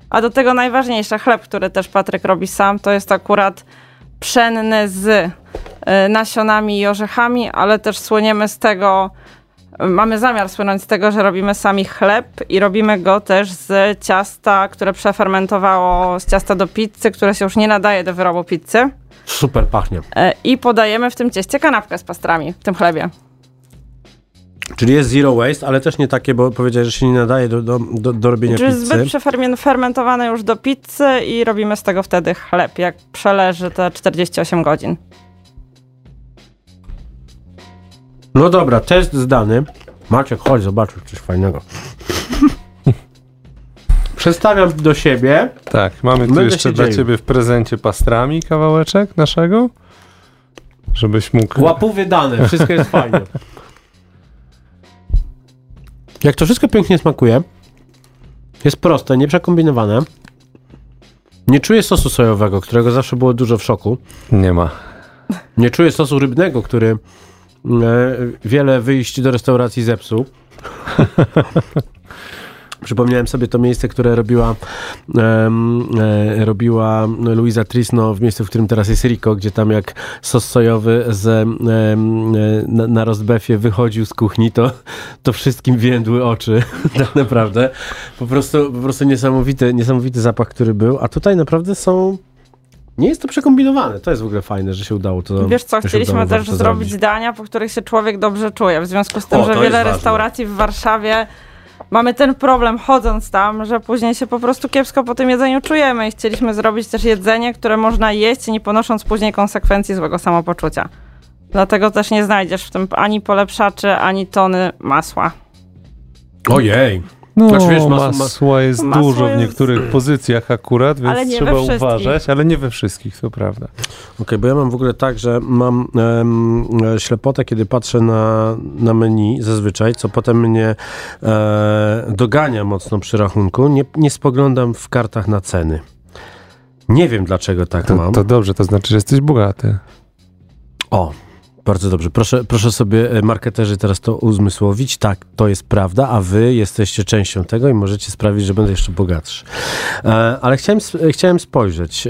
A do tego najważniejsze, chleb, który też Patryk robi sam, to jest akurat pszenny z y, nasionami i orzechami, ale też słyniemy z tego, mamy zamiar słynąć z tego, że robimy sami chleb i robimy go też z ciasta, które przefermentowało, z ciasta do pizzy, które się już nie nadaje do wyrobu pizzy. Super pachnie. E, I podajemy w tym cieście kanapkę z pastrami, w tym chlebie. Czyli jest zero waste, ale też nie takie, bo powiedziałeś, że się nie nadaje do, do, do, do robienia Czyli pizzy. zbyt przefermentowane już do pizzy i robimy z tego wtedy chleb, jak przeleży te 48 godzin. No dobra, test zdany. Maciek, chodź, zobaczysz coś fajnego. Przedstawiam do siebie. Tak, mamy tu Będę jeszcze się dla dzielił. ciebie w prezencie pastrami kawałeczek naszego, żebyś mógł... Łapu wydane, wszystko jest fajnie. Jak to wszystko pięknie smakuje, jest proste, nieprzekombinowane. Nie czuję sosu sojowego, którego zawsze było dużo w szoku. Nie ma. Nie czuję sosu rybnego, który wiele wyjść do restauracji zepsuł. Przypomniałem sobie to miejsce, które robiła, em, e, robiła Luisa Trisno w miejscu, w którym teraz jest Rico, gdzie tam jak sos sojowy z, e, na, na rozbefie wychodził z kuchni, to, to wszystkim więdły oczy, tak naprawdę. Po prostu, po prostu niesamowity, niesamowity zapach, który był, a tutaj naprawdę są... Nie jest to przekombinowane. To jest w ogóle fajne, że się udało to Wiesz co, chcieliśmy też zrobić dania, po których się człowiek dobrze czuje. W związku z tym, O, że wiele ważne. restauracji w Warszawie mamy ten problem chodząc tam, że później się po prostu kiepsko po tym jedzeniu czujemy i chcieliśmy zrobić też jedzenie, które można jeść, nie ponosząc później konsekwencji złego samopoczucia. Dlatego też nie znajdziesz w tym ani polepszaczy, ani tony masła. Ojej. No, Znaczy, wiesz, masło- masła jest masło dużo w jest- niektórych pozycjach akurat, więc trzeba uważać, ale nie we wszystkich, to prawda. Okej, bo ja mam w ogóle tak, że mam em, e, ślepotę, kiedy patrzę na, na menu zazwyczaj, co potem mnie e, dogania mocno przy rachunku. Nie, nie spoglądam w kartach na ceny. Nie wiem, dlaczego tak To, mam. to dobrze, to znaczy, że jesteś bogaty. O, bardzo dobrze. Proszę, proszę sobie, e, marketerzy, teraz to uzmysłowić. Tak, to jest prawda, a wy jesteście częścią tego i możecie sprawić, że będę jeszcze bogatszy. E, ale chciałem, chciałem spojrzeć.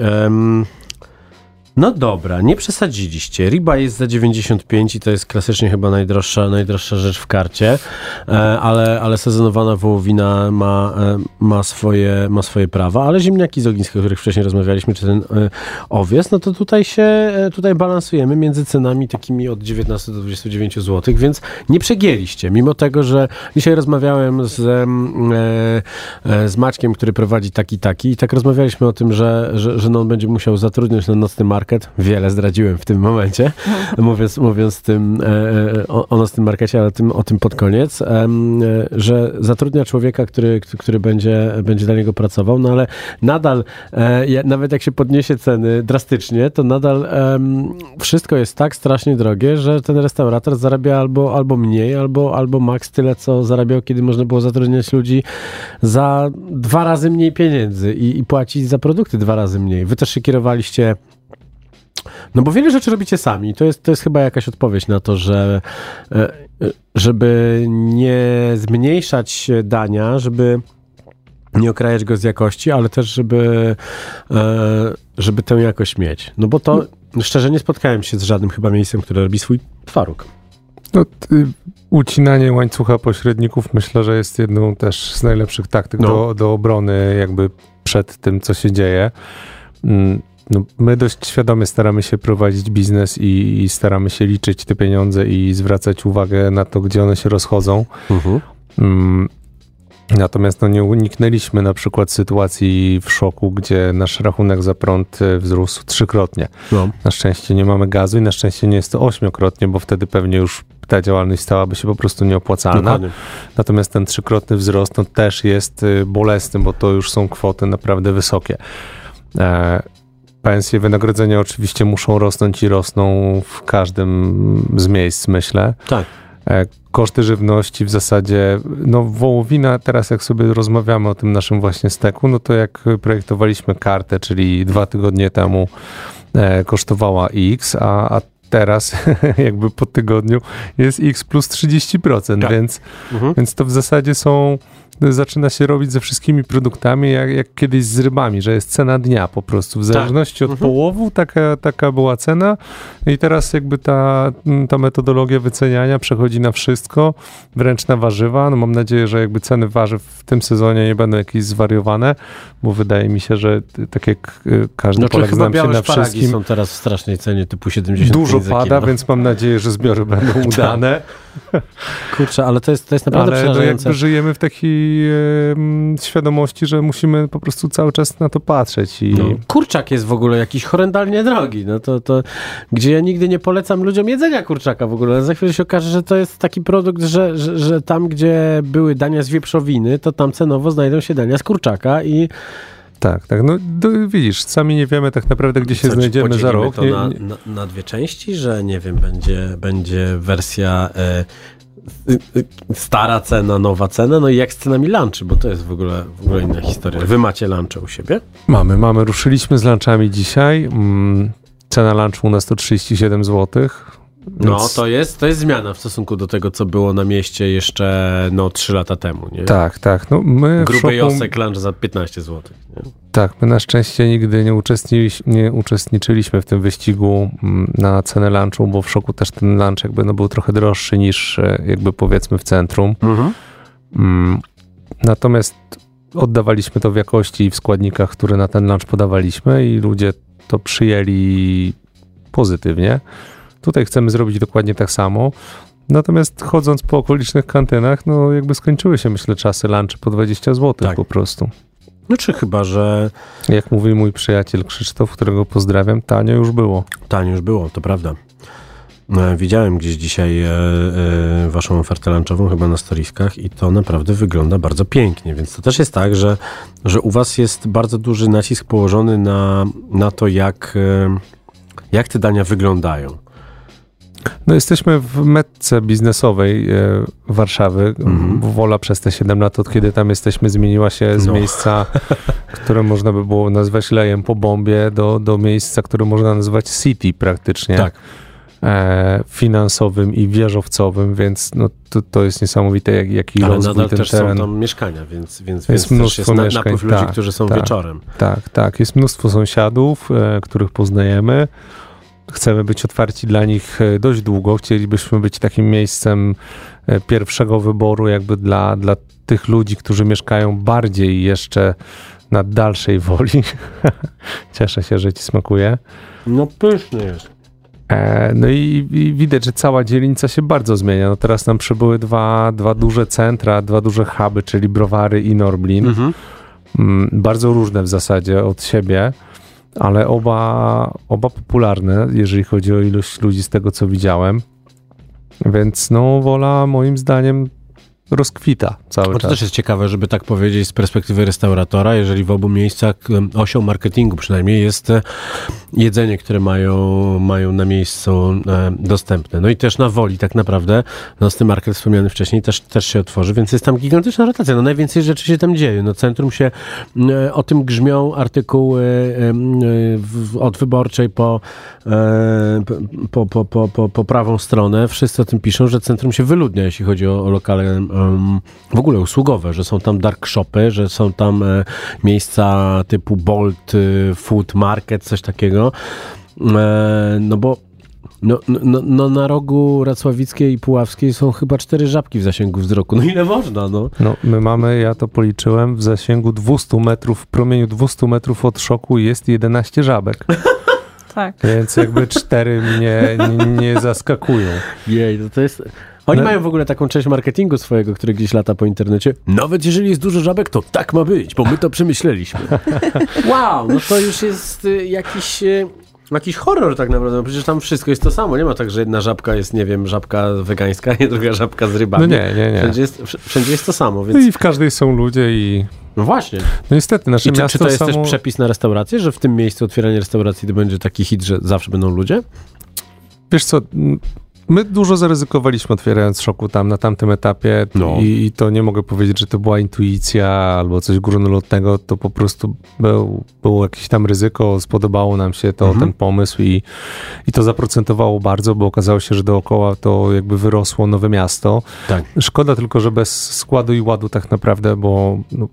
No dobra, nie przesadziliście. Riba jest za 95 i to jest klasycznie chyba najdroższa, najdroższa rzecz w karcie, e, ale, ale sezonowana wołowina ma, e, ma, swoje, ma swoje prawa, ale ziemniaki z ogniska, o których wcześniej rozmawialiśmy, czy ten e, owiec, no to tutaj się, tutaj balansujemy między cenami takimi od 19 do 29 zł, więc nie przegięliście, mimo tego, że dzisiaj rozmawiałem z, z Maćkiem, który prowadzi taki taki i tak rozmawialiśmy o tym, że, że, że no on będzie musiał zatrudnić na nocny market. Wiele zdradziłem w tym momencie, mówiąc, mówiąc tym, e, e, o, o nocnym markecie, ale tym, o tym pod koniec, e, że zatrudnia człowieka, który, który będzie, będzie dla niego pracował, no ale nadal, e, nawet jak się podniesie ceny drastycznie, to nadal wszystko jest tak strasznie drogie, że ten restaurator zarabia albo, albo mniej, albo, albo maks tyle, co zarabiał, kiedy można było zatrudniać ludzi za dwa razy mniej pieniędzy i, i płacić za produkty dwa razy mniej. Wy też się kierowaliście no bo wiele rzeczy robicie sami. To jest, to jest chyba jakaś odpowiedź na to, że e, e, żeby nie zmniejszać dania, żeby nie okrajać go z jakości, ale też żeby, e, żeby tę jakość mieć. No bo to szczerze nie spotkałem się z żadnym chyba miejscem, które robi swój twaróg. No, ty, ucinanie łańcucha pośredników myślę, że jest jedną też z najlepszych taktyk No. do, do obrony jakby przed tym, co się dzieje. No, my dość świadomie staramy się prowadzić biznes i, i staramy się liczyć te pieniądze i zwracać uwagę na to, gdzie one się rozchodzą. Mm, Natomiast no, nie uniknęliśmy na przykład sytuacji w szoku, gdzie nasz rachunek za prąd e, wzrósł trzykrotnie. No. Na szczęście nie mamy gazu i na szczęście nie jest to ośmiokrotnie, bo wtedy pewnie już ta działalność stałaby się po prostu nieopłacalna. Dokładnie. Natomiast ten trzykrotny wzrost no, też jest y, bolesny, bo to już są kwoty naprawdę wysokie. Pensje, wynagrodzenia oczywiście muszą rosnąć i rosną w każdym z miejsc, myślę. Tak. E, koszty żywności w zasadzie, no wołowina, teraz jak sobie rozmawiamy o tym naszym właśnie steku, no to jak projektowaliśmy kartę, czyli dwa tygodnie temu e, kosztowała X, a, a teraz jakby po tygodniu jest X plus 30%, Tak. więc, Mhm. więc to w zasadzie są zaczyna się robić ze wszystkimi produktami, jak, jak kiedyś z rybami, że jest cena dnia po prostu. W zależności od Mhm. połowu taka, taka była cena i teraz jakby ta, ta metodologia wyceniania przechodzi na wszystko, wręcz na warzywa. No mam nadzieję, że jakby ceny warzyw w tym sezonie nie będą jakieś zwariowane, bo wydaje mi się, że tak jak y, każdy Znaczy Polak znam się na wszystkim, są teraz w strasznej cenie typu 70 dużo pada, więc mam nadzieję, że zbiory będą Tak. udane. Kurczę, ale to jest, to jest naprawdę Ale no przerażające. jakby żyjemy w takiej świadomości, że musimy po prostu cały czas na to patrzeć i No, kurczak jest w ogóle jakiś horrendalnie drogi, no to, to gdzie ja nigdy nie polecam ludziom jedzenia kurczaka w ogóle, ale za chwilę się okaże, że to jest taki produkt, że, że, że tam, gdzie były dania z wieprzowiny, to tam cenowo znajdą się dania z kurczaka i tak, tak. No do, widzisz, sami nie wiemy tak naprawdę, gdzie się Co, znajdziemy za rok. to Nie, na, na, na dwie części, że nie wiem, będzie, będzie wersja y, y, stara cena, nowa cena, no i jak z cenami lunchy, bo to jest w ogóle, w ogóle inna historia. Wy macie lunchy u siebie? Mamy, mamy. Ruszyliśmy z lunchami dzisiaj. Mm, cena lunchu u nas to 37 zł. No, to jest, to jest zmiana w stosunku do tego, co było na mieście jeszcze no, 3 lata temu. Nie? Tak, tak. No, my Gruby szoku, Josek lunch za 15 zł. Nie? Tak, my na szczęście nigdy nie, uczestniczyliśmy, nie uczestniczyliśmy w tym wyścigu mm, na cenę lunchu, bo w szoku też ten lunch jakby no, był trochę droższy niż e, jakby powiedzmy w centrum. Mm, Natomiast oddawaliśmy to w jakości i w składnikach, które na ten lunch podawaliśmy i ludzie to przyjęli pozytywnie. Tutaj chcemy zrobić dokładnie tak samo. Natomiast chodząc po okolicznych kantynach, no jakby skończyły się myślę czasy lunchy po 20 zł Tak. po prostu. No czy chyba, że Jak mówi mój przyjaciel Krzysztof, którego pozdrawiam, tanio już było. tanio już było, to prawda. E, Widziałem gdzieś dzisiaj e, e, waszą ofertę lunchową chyba na storiskach i to naprawdę wygląda bardzo pięknie, więc to też jest tak, że, że u was jest bardzo duży nacisk położony na, na to, jak, e, jak te dania wyglądają. No jesteśmy w metce biznesowej e, Warszawy. Mhm. Wola przez te 7 lat, od kiedy tam jesteśmy, zmieniła się z No. miejsca, które można by było nazwać lejem po bombie, do, do miejsca, które można nazwać city praktycznie. Tak. e, finansowym i wieżowcowym, więc no, to, to jest niesamowite, jak, jaki Ale rozwój nadal ten też teren. są tam mieszkania, więc, więc, Jest więc mnóstwo jest na, mieszkań, napływ ludzi, tak, którzy są tak. wieczorem. Tak, tak. Jest mnóstwo sąsiadów, e, których poznajemy. Chcemy być otwarci dla nich e, dość długo. Chcielibyśmy być takim miejscem e, pierwszego wyboru, jakby dla, dla tych ludzi, którzy mieszkają bardziej jeszcze na dalszej woli. Cieszę się, że ci smakuje. No pyszny jest. E, No i, i widać, że cała dzielnica się bardzo zmienia. No teraz nam przybyły dwa, dwa duże centra, dwa duże huby, czyli Browary i Norblin. Mhm. Mm, bardzo różne w zasadzie od siebie, ale oba, oba popularne, jeżeli chodzi o ilość ludzi z tego, co widziałem. Więc no, wola moim zdaniem rozkwita cały Bo to czas. też jest ciekawe, żeby tak powiedzieć z perspektywy restauratora, jeżeli w obu miejscach osią marketingu przynajmniej jest e, jedzenie, które mają, mają na miejscu e, dostępne. No i też na woli tak naprawdę, no z tym market wspomniany wcześniej też, też się otworzy, więc jest tam gigantyczna rotacja. No najwięcej rzeczy się tam dzieje. No centrum się, e, o tym grzmią artykuły od wyborczej po, po, po, po, po, po prawą stronę. Wszyscy o tym piszą, że centrum się wyludnia, jeśli chodzi o, o lokale w ogóle usługowe, że są tam dark shopy, że są tam e, miejsca typu Bolt, e, Food Market, coś takiego. E, no bo no, no, no na rogu Racławickiej i Puławskiej są chyba cztery żabki w zasięgu wzroku. No ile można, no? No, my mamy, ja to policzyłem, w zasięgu 200 metrów, w promieniu 200 metrów od szoku jest 11 żabek. Tak. Więc jakby cztery mnie nie, nie zaskakują. Jej, no to jest... Oni No. mają w ogóle taką część marketingu swojego, który gdzieś lata po internecie. Nawet jeżeli jest dużo żabek, to tak ma być, bo my to przemyśleliśmy. wow, no to już jest y, jakiś... y, Jakiś horror tak naprawdę, no przecież tam wszystko jest to samo. Nie ma tak, że jedna żabka jest, nie wiem, żabka wegańska, a druga żabka z rybami. No nie, nie, nie. Wszędzie jest, wsz- wszędzie jest to samo, No więc... i w każdej są ludzie i No właśnie. no niestety nasze I czy, miasto czy to jest samo... też przepis na restaurację, że w tym miejscu otwieranie restauracji to będzie taki hit, że zawsze będą ludzie? Wiesz co, my dużo zaryzykowaliśmy otwierając szoku tam na tamtym etapie No. i, i to nie mogę powiedzieć, że to była intuicja albo coś górnolotnego, to po prostu był, było jakieś tam ryzyko, spodobało nam się to, Mhm. ten pomysł i, i to zaprocentowało bardzo, bo okazało się, że dookoła to jakby wyrosło nowe miasto. Tak. Szkoda tylko, że bez składu i ładu tak naprawdę, bo no,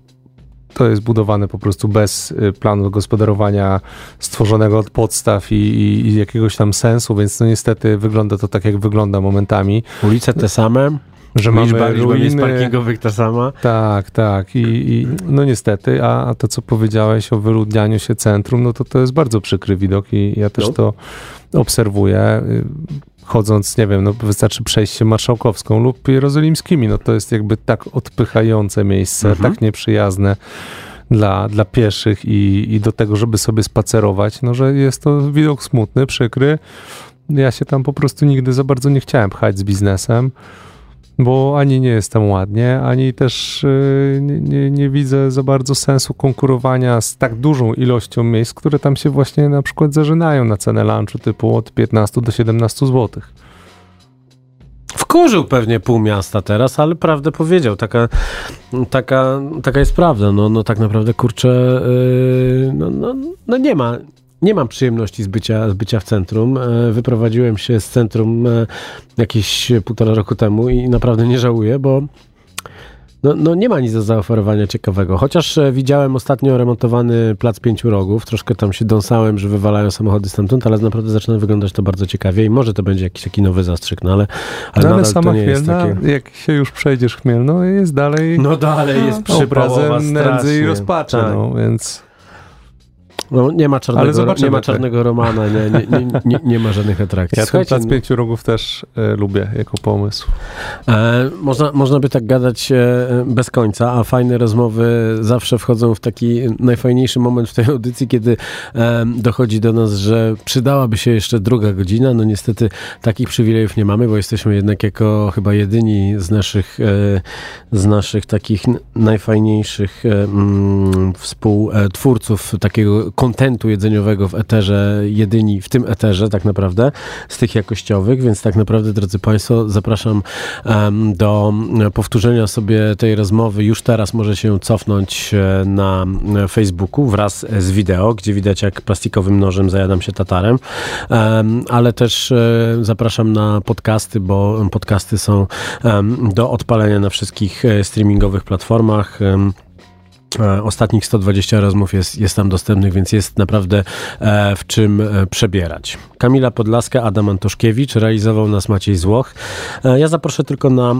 to jest budowane po prostu bez y, planu gospodarowania stworzonego od podstaw i, i, i jakiegoś tam sensu, więc no niestety wygląda to tak, jak wygląda momentami, Ulice te same, że liczba, mamy liczba miejsc ruiny. parkingowych ta sama. Tak, tak. I, i no niestety, a, a to co powiedziałeś o wyludnianiu się centrum, no to to jest bardzo przykry widok i ja też No. to obserwuję. Chodząc, nie wiem, no wystarczy przejść się marszałkowską lub jerozolimskimi, no to jest jakby tak odpychające miejsce, Mhm. tak nieprzyjazne dla, dla pieszych i, i do tego, żeby sobie spacerować, no że jest to widok smutny, przykry. Ja się tam po prostu nigdy za bardzo nie chciałem pchać z biznesem bo ani nie jest tam ładnie, ani też y, nie, nie, nie widzę za bardzo sensu konkurowania z tak dużą ilością miejsc, które tam się właśnie na przykład zażynają na cenę lunchu typu od 15 do 17 zł. Wkurzył pewnie pół miasta teraz, ale prawdę powiedział. Taka, taka, taka jest prawda. No, no tak naprawdę, kurczę, yy, no, no, no nie ma... Nie mam przyjemności z bycia, z bycia w centrum. E, Wyprowadziłem się z centrum e, jakieś półtora roku temu i naprawdę nie żałuję, bo no, no nie ma nic do zaoferowania ciekawego. Chociaż e, widziałem ostatnio remontowany plac pięciu rogów, troszkę tam się dąsałem, że wywalają samochody stamtąd, ale naprawdę zaczyna wyglądać to bardzo ciekawie i może to będzie jakiś taki nowy zastrzyk, no ale, ale, No, ale nadal sama to nie jest Chmielna, takie... jak się już przejdziesz Chmielno, jest dalej No dalej jest przypałowa obrazem nędzy i rozpaczy, Tak. no więc... No, nie ma czarnego, Ale zobaczymy, nie ma tak. czarnego Romana, nie, nie, nie, nie, nie ma żadnych atrakcji. Ja ten plac pięciu rogów też e, lubię jako pomysł. E, można, można by tak gadać e, bez końca, a fajne rozmowy zawsze wchodzą w taki najfajniejszy moment w tej audycji, kiedy e, dochodzi do nas, że przydałaby się jeszcze druga godzina. No niestety takich przywilejów nie mamy, bo jesteśmy jednak jako chyba jedyni z naszych, e, z naszych takich najfajniejszych e, mm, współtwórców takiego kontentu jedzeniowego w eterze, jedyni w tym eterze tak naprawdę, z tych jakościowych, więc tak naprawdę, drodzy Państwo, zapraszam em, do powtórzenia sobie tej rozmowy. Już teraz może się cofnąć e, na Facebooku wraz z wideo, gdzie widać jak plastikowym nożem zajadam się tatarem, Em, ale też e, zapraszam na podcasty, bo podcasty są do odpalenia na wszystkich e, streamingowych platformach. E, Ostatnich 120 rozmów jest, jest tam dostępnych, więc jest naprawdę e, w czym e, przebierać. Kamila Podlaska, Adam Antoszkiewicz, realizował nas Maciej Złoch. Ja zaproszę tylko na,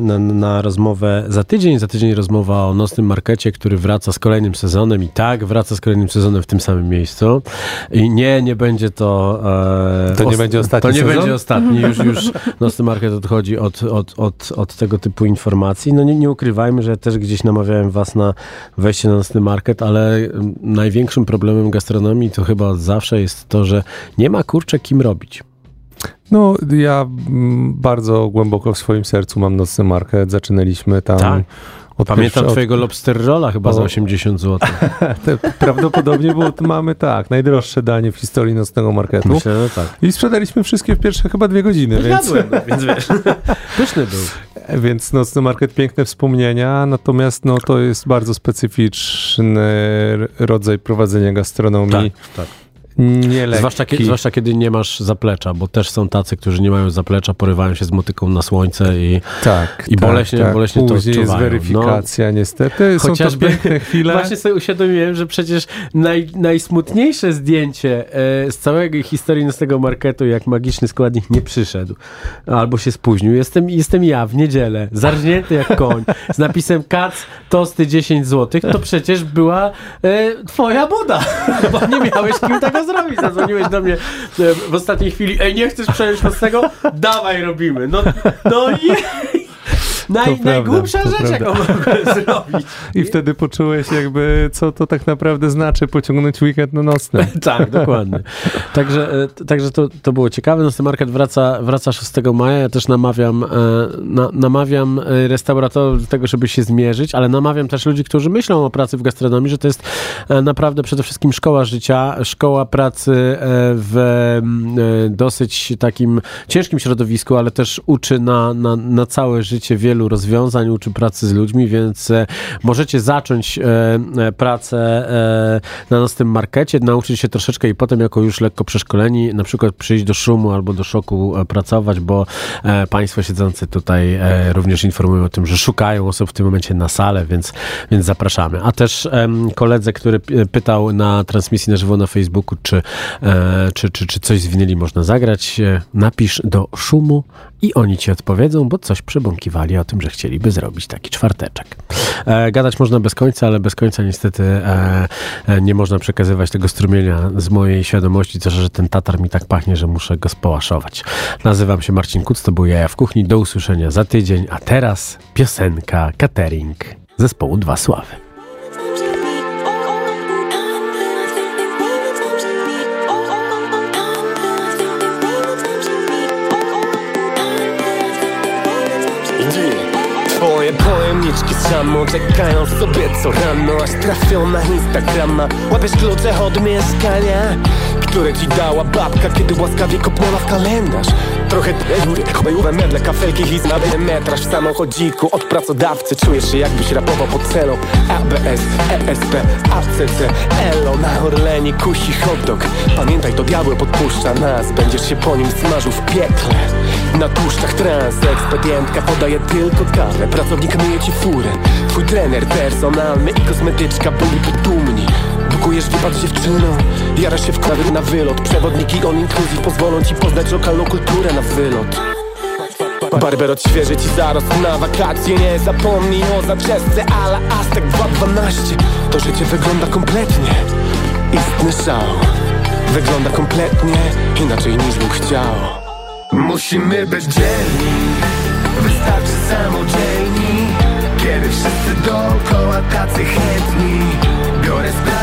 na, na rozmowę za tydzień. Za tydzień rozmowa o nocnym markecie, który wraca z kolejnym sezonem i tak, wraca z kolejnym sezonem w tym samym miejscu. I nie, nie będzie to... To nie będzie ostatni To nie sezon? będzie ostatni. Już, już nocny market odchodzi od, od, od, od tego typu informacji. No nie, nie ukrywajmy, że też gdzieś namawiałem was na wejście na nocny market, ale mm, największym problemem gastronomii to chyba zawsze jest to, że nie ma kurczę kim robić. No, ja mm, bardzo głęboko w swoim sercu mam nocny market. Zaczynaliśmy tam. Tak. Od Pamiętam pierwsze- twojego lobster rolla chyba za O. 80 zł. Prawdopodobnie, bo mamy tak, najdroższe danie w historii nocnego marketu. Myślę, że tak. I sprzedaliśmy wszystkie w pierwsze chyba dwie godziny, więc, Jadłem, no, więc wiesz, pyszny był. więc nocny market piękne wspomnienia, natomiast no, to jest bardzo specyficzny rodzaj prowadzenia gastronomii. Tak, tak. Nie lekki. Zwłaszcza, kiedy, zwłaszcza kiedy nie masz zaplecza, bo też są tacy, którzy nie mają zaplecza, porywają się z motyką na słońce i Tak, I boleśnie- boleśnie to Później jest odczuwają. weryfikacja, niestety. Są Chociażby- to piękne chwile. Właśnie sobie uświadomiłem, że przecież naj, najsmutniejsze zdjęcie e, z całej historii nocnego marketu, jak magiczny składnik nie przyszedł albo się spóźnił, jestem, jestem ja w niedzielę, zarżnięty jak koń, z napisem kac, tosty 10 zł, to przecież była e, twoja buda, bo nie miałeś kim tego zrobić. Zadzwoniłeś do mnie e, w ostatniej chwili, ej, nie chcesz przejąć nocnego? Dawaj, robimy. No, no jej! Naj, prawda, najgłupsza to rzecz, jaką prawda. mogłem zrobić. I wtedy poczułeś jakby, co to tak naprawdę znaczy pociągnąć weekend na nocny. Tak, dokładnie. Także, e, także to, to było ciekawe. Nocny market wraca, wraca 6 maja. Ja też namawiam, e, na, namawiam e, restauratorów do tego, żeby się zmierzyć, ale namawiam też ludzi, którzy myślą o pracy w gastronomii, że to jest naprawdę przede wszystkim szkoła życia, szkoła pracy w dosyć takim ciężkim środowisku, ale też uczy na, na, na całe życie wielu rozwiązań, uczy pracy z ludźmi, więc e, możecie zacząć e, e, pracę na nocnym markecie, nauczyć się troszeczkę i potem jako już lekko przeszkoleni, na przykład przyjść do szumu albo do szoku pracować, bo Państwo siedzący tutaj również informują o tym, że szukają osób w tym momencie na salę, więc, więc zapraszamy. A też koledze, który pytał na transmisji na żywo na Facebooku, czy, czy, czy, czy coś z winyli można zagrać, napisz do szumu i oni ci odpowiedzą, bo coś przebąkiwali o tym, że chcieliby zrobić taki czwarteczek. E, gadać można bez końca, ale bez końca niestety e, e, nie można przekazywać tego strumienia z mojej świadomości, to że ten tatar mi tak pachnie, że muszę go społaszować. Nazywam się Marcin Kuc, to był Jaja w Kuchni. Do usłyszenia za tydzień, a teraz piosenka, catering zespołu Dwa Sławy. Twoje pojemniczki samo czekają sobie co rano Aż trafią na Instagrama. Łapiesz klucze od mieszkania Które ci dała babka, kiedy łaskawie kopnęła w kalendarz. Trochę chojówę meble, kafelki i znany metraż w samochodziku. Od pracodawcy czujesz się jakbyś rapował pod celą. ABS, ESP, ACC, ELO. Na Orlenie kusi hot dog. Pamiętaj to diabeł podpuszcza nas. Będziesz się po nim smażył w piekle Na tłuszczach trans, ekspedientka podaje tylko kawę Pracownik myje ci furę. Twój trener personalny i kosmetyczka byliby dumni Bukujesz wypad z dziewczyną Jarasz się w na wylot. Przewodniki on inclusive pozwolą ci poznać lokalną kulturę na wylot. Barber odświeży ci zarost na wakacje. Nie zapomnij o zaczesce ala Aztek 212 To życie wygląda kompletnie. Istny szał. Wygląda kompletnie inaczej niż bym chciał. Musimy być dzielni. Wystarczy samodzielni. Kiedy wszyscy dookoła tacy chętni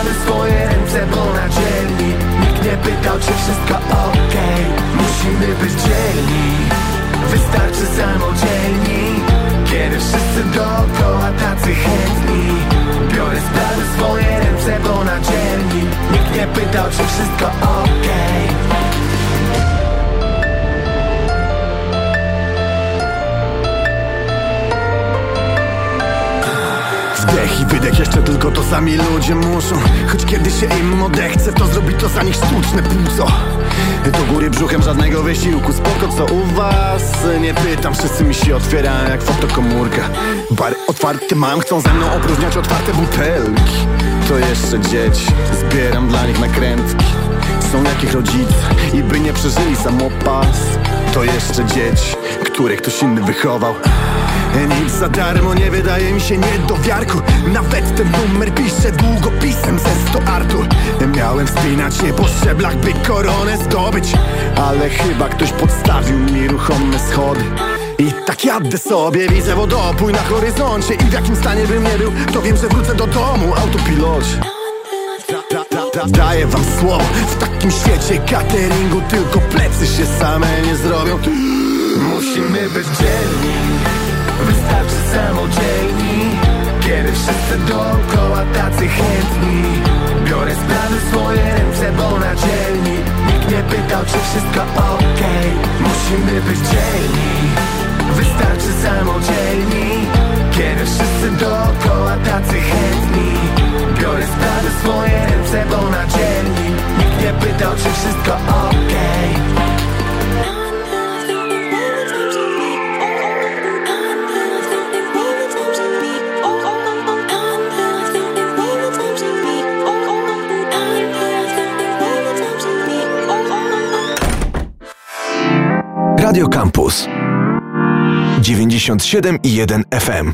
W swoje ręce, bo na dzielni Nikt nie pytał, czy wszystko okej. Musimy być dzielni. Wystarczy samodzielni. Kiedy wszyscy dookoła tacy chętni. Biorę sprawy swoje ręce, bo na dzielni pytał, czy wszystko okej Wdech i wydech jeszcze tylko to sami ludzie muszą. Choć kiedy się im odechce to zrobi to za nich sztuczne płuco. Do góry brzuchem żadnego wysiłku Spoko co u was? Nie pytam, wszyscy mi się otwierają jak fotokomórka Bary otwarte mam, chcą ze mną opróżniać otwarte butelki. To jeszcze dzieci, zbieram dla nich nakrętki. Są jakich rodzice i by nie przeżyli samopas. To jeszcze dzieci, które ktoś inny wychował. Nic za darmo nie wydaje mi się nie do wiarku. Nawet ten numer piszę długopisem ze 100 Artur Miałem wspinać się po szczeblach, by koronę zdobyć. Ale chyba ktoś podstawił mi ruchome schody. I tak jadę sobie, widzę wodopój na horyzoncie. I w jakim stanie bym nie był, to wiem, że wrócę do domu Autopilocie. Da- da- da- Daję wam słowo, w takim świecie cateringu Tylko plecy się same nie zrobią Musimy być dzielni. Wystarczy samodzielni. Kiedy wszyscy dookoła tacy chętni. Biorę sprawy w swoje ręce, bo na dzielni Nikt nie pytał, czy wszystko okej. Musimy być dzielni. Wystarczy samodzielni. Kiedy wszyscy dookoła tacy chętni. Biorę sprawy w swoje ręce, bo na dzielni Nikt nie pytał, czy wszystko okej Radio Campus. 97 i 1 FM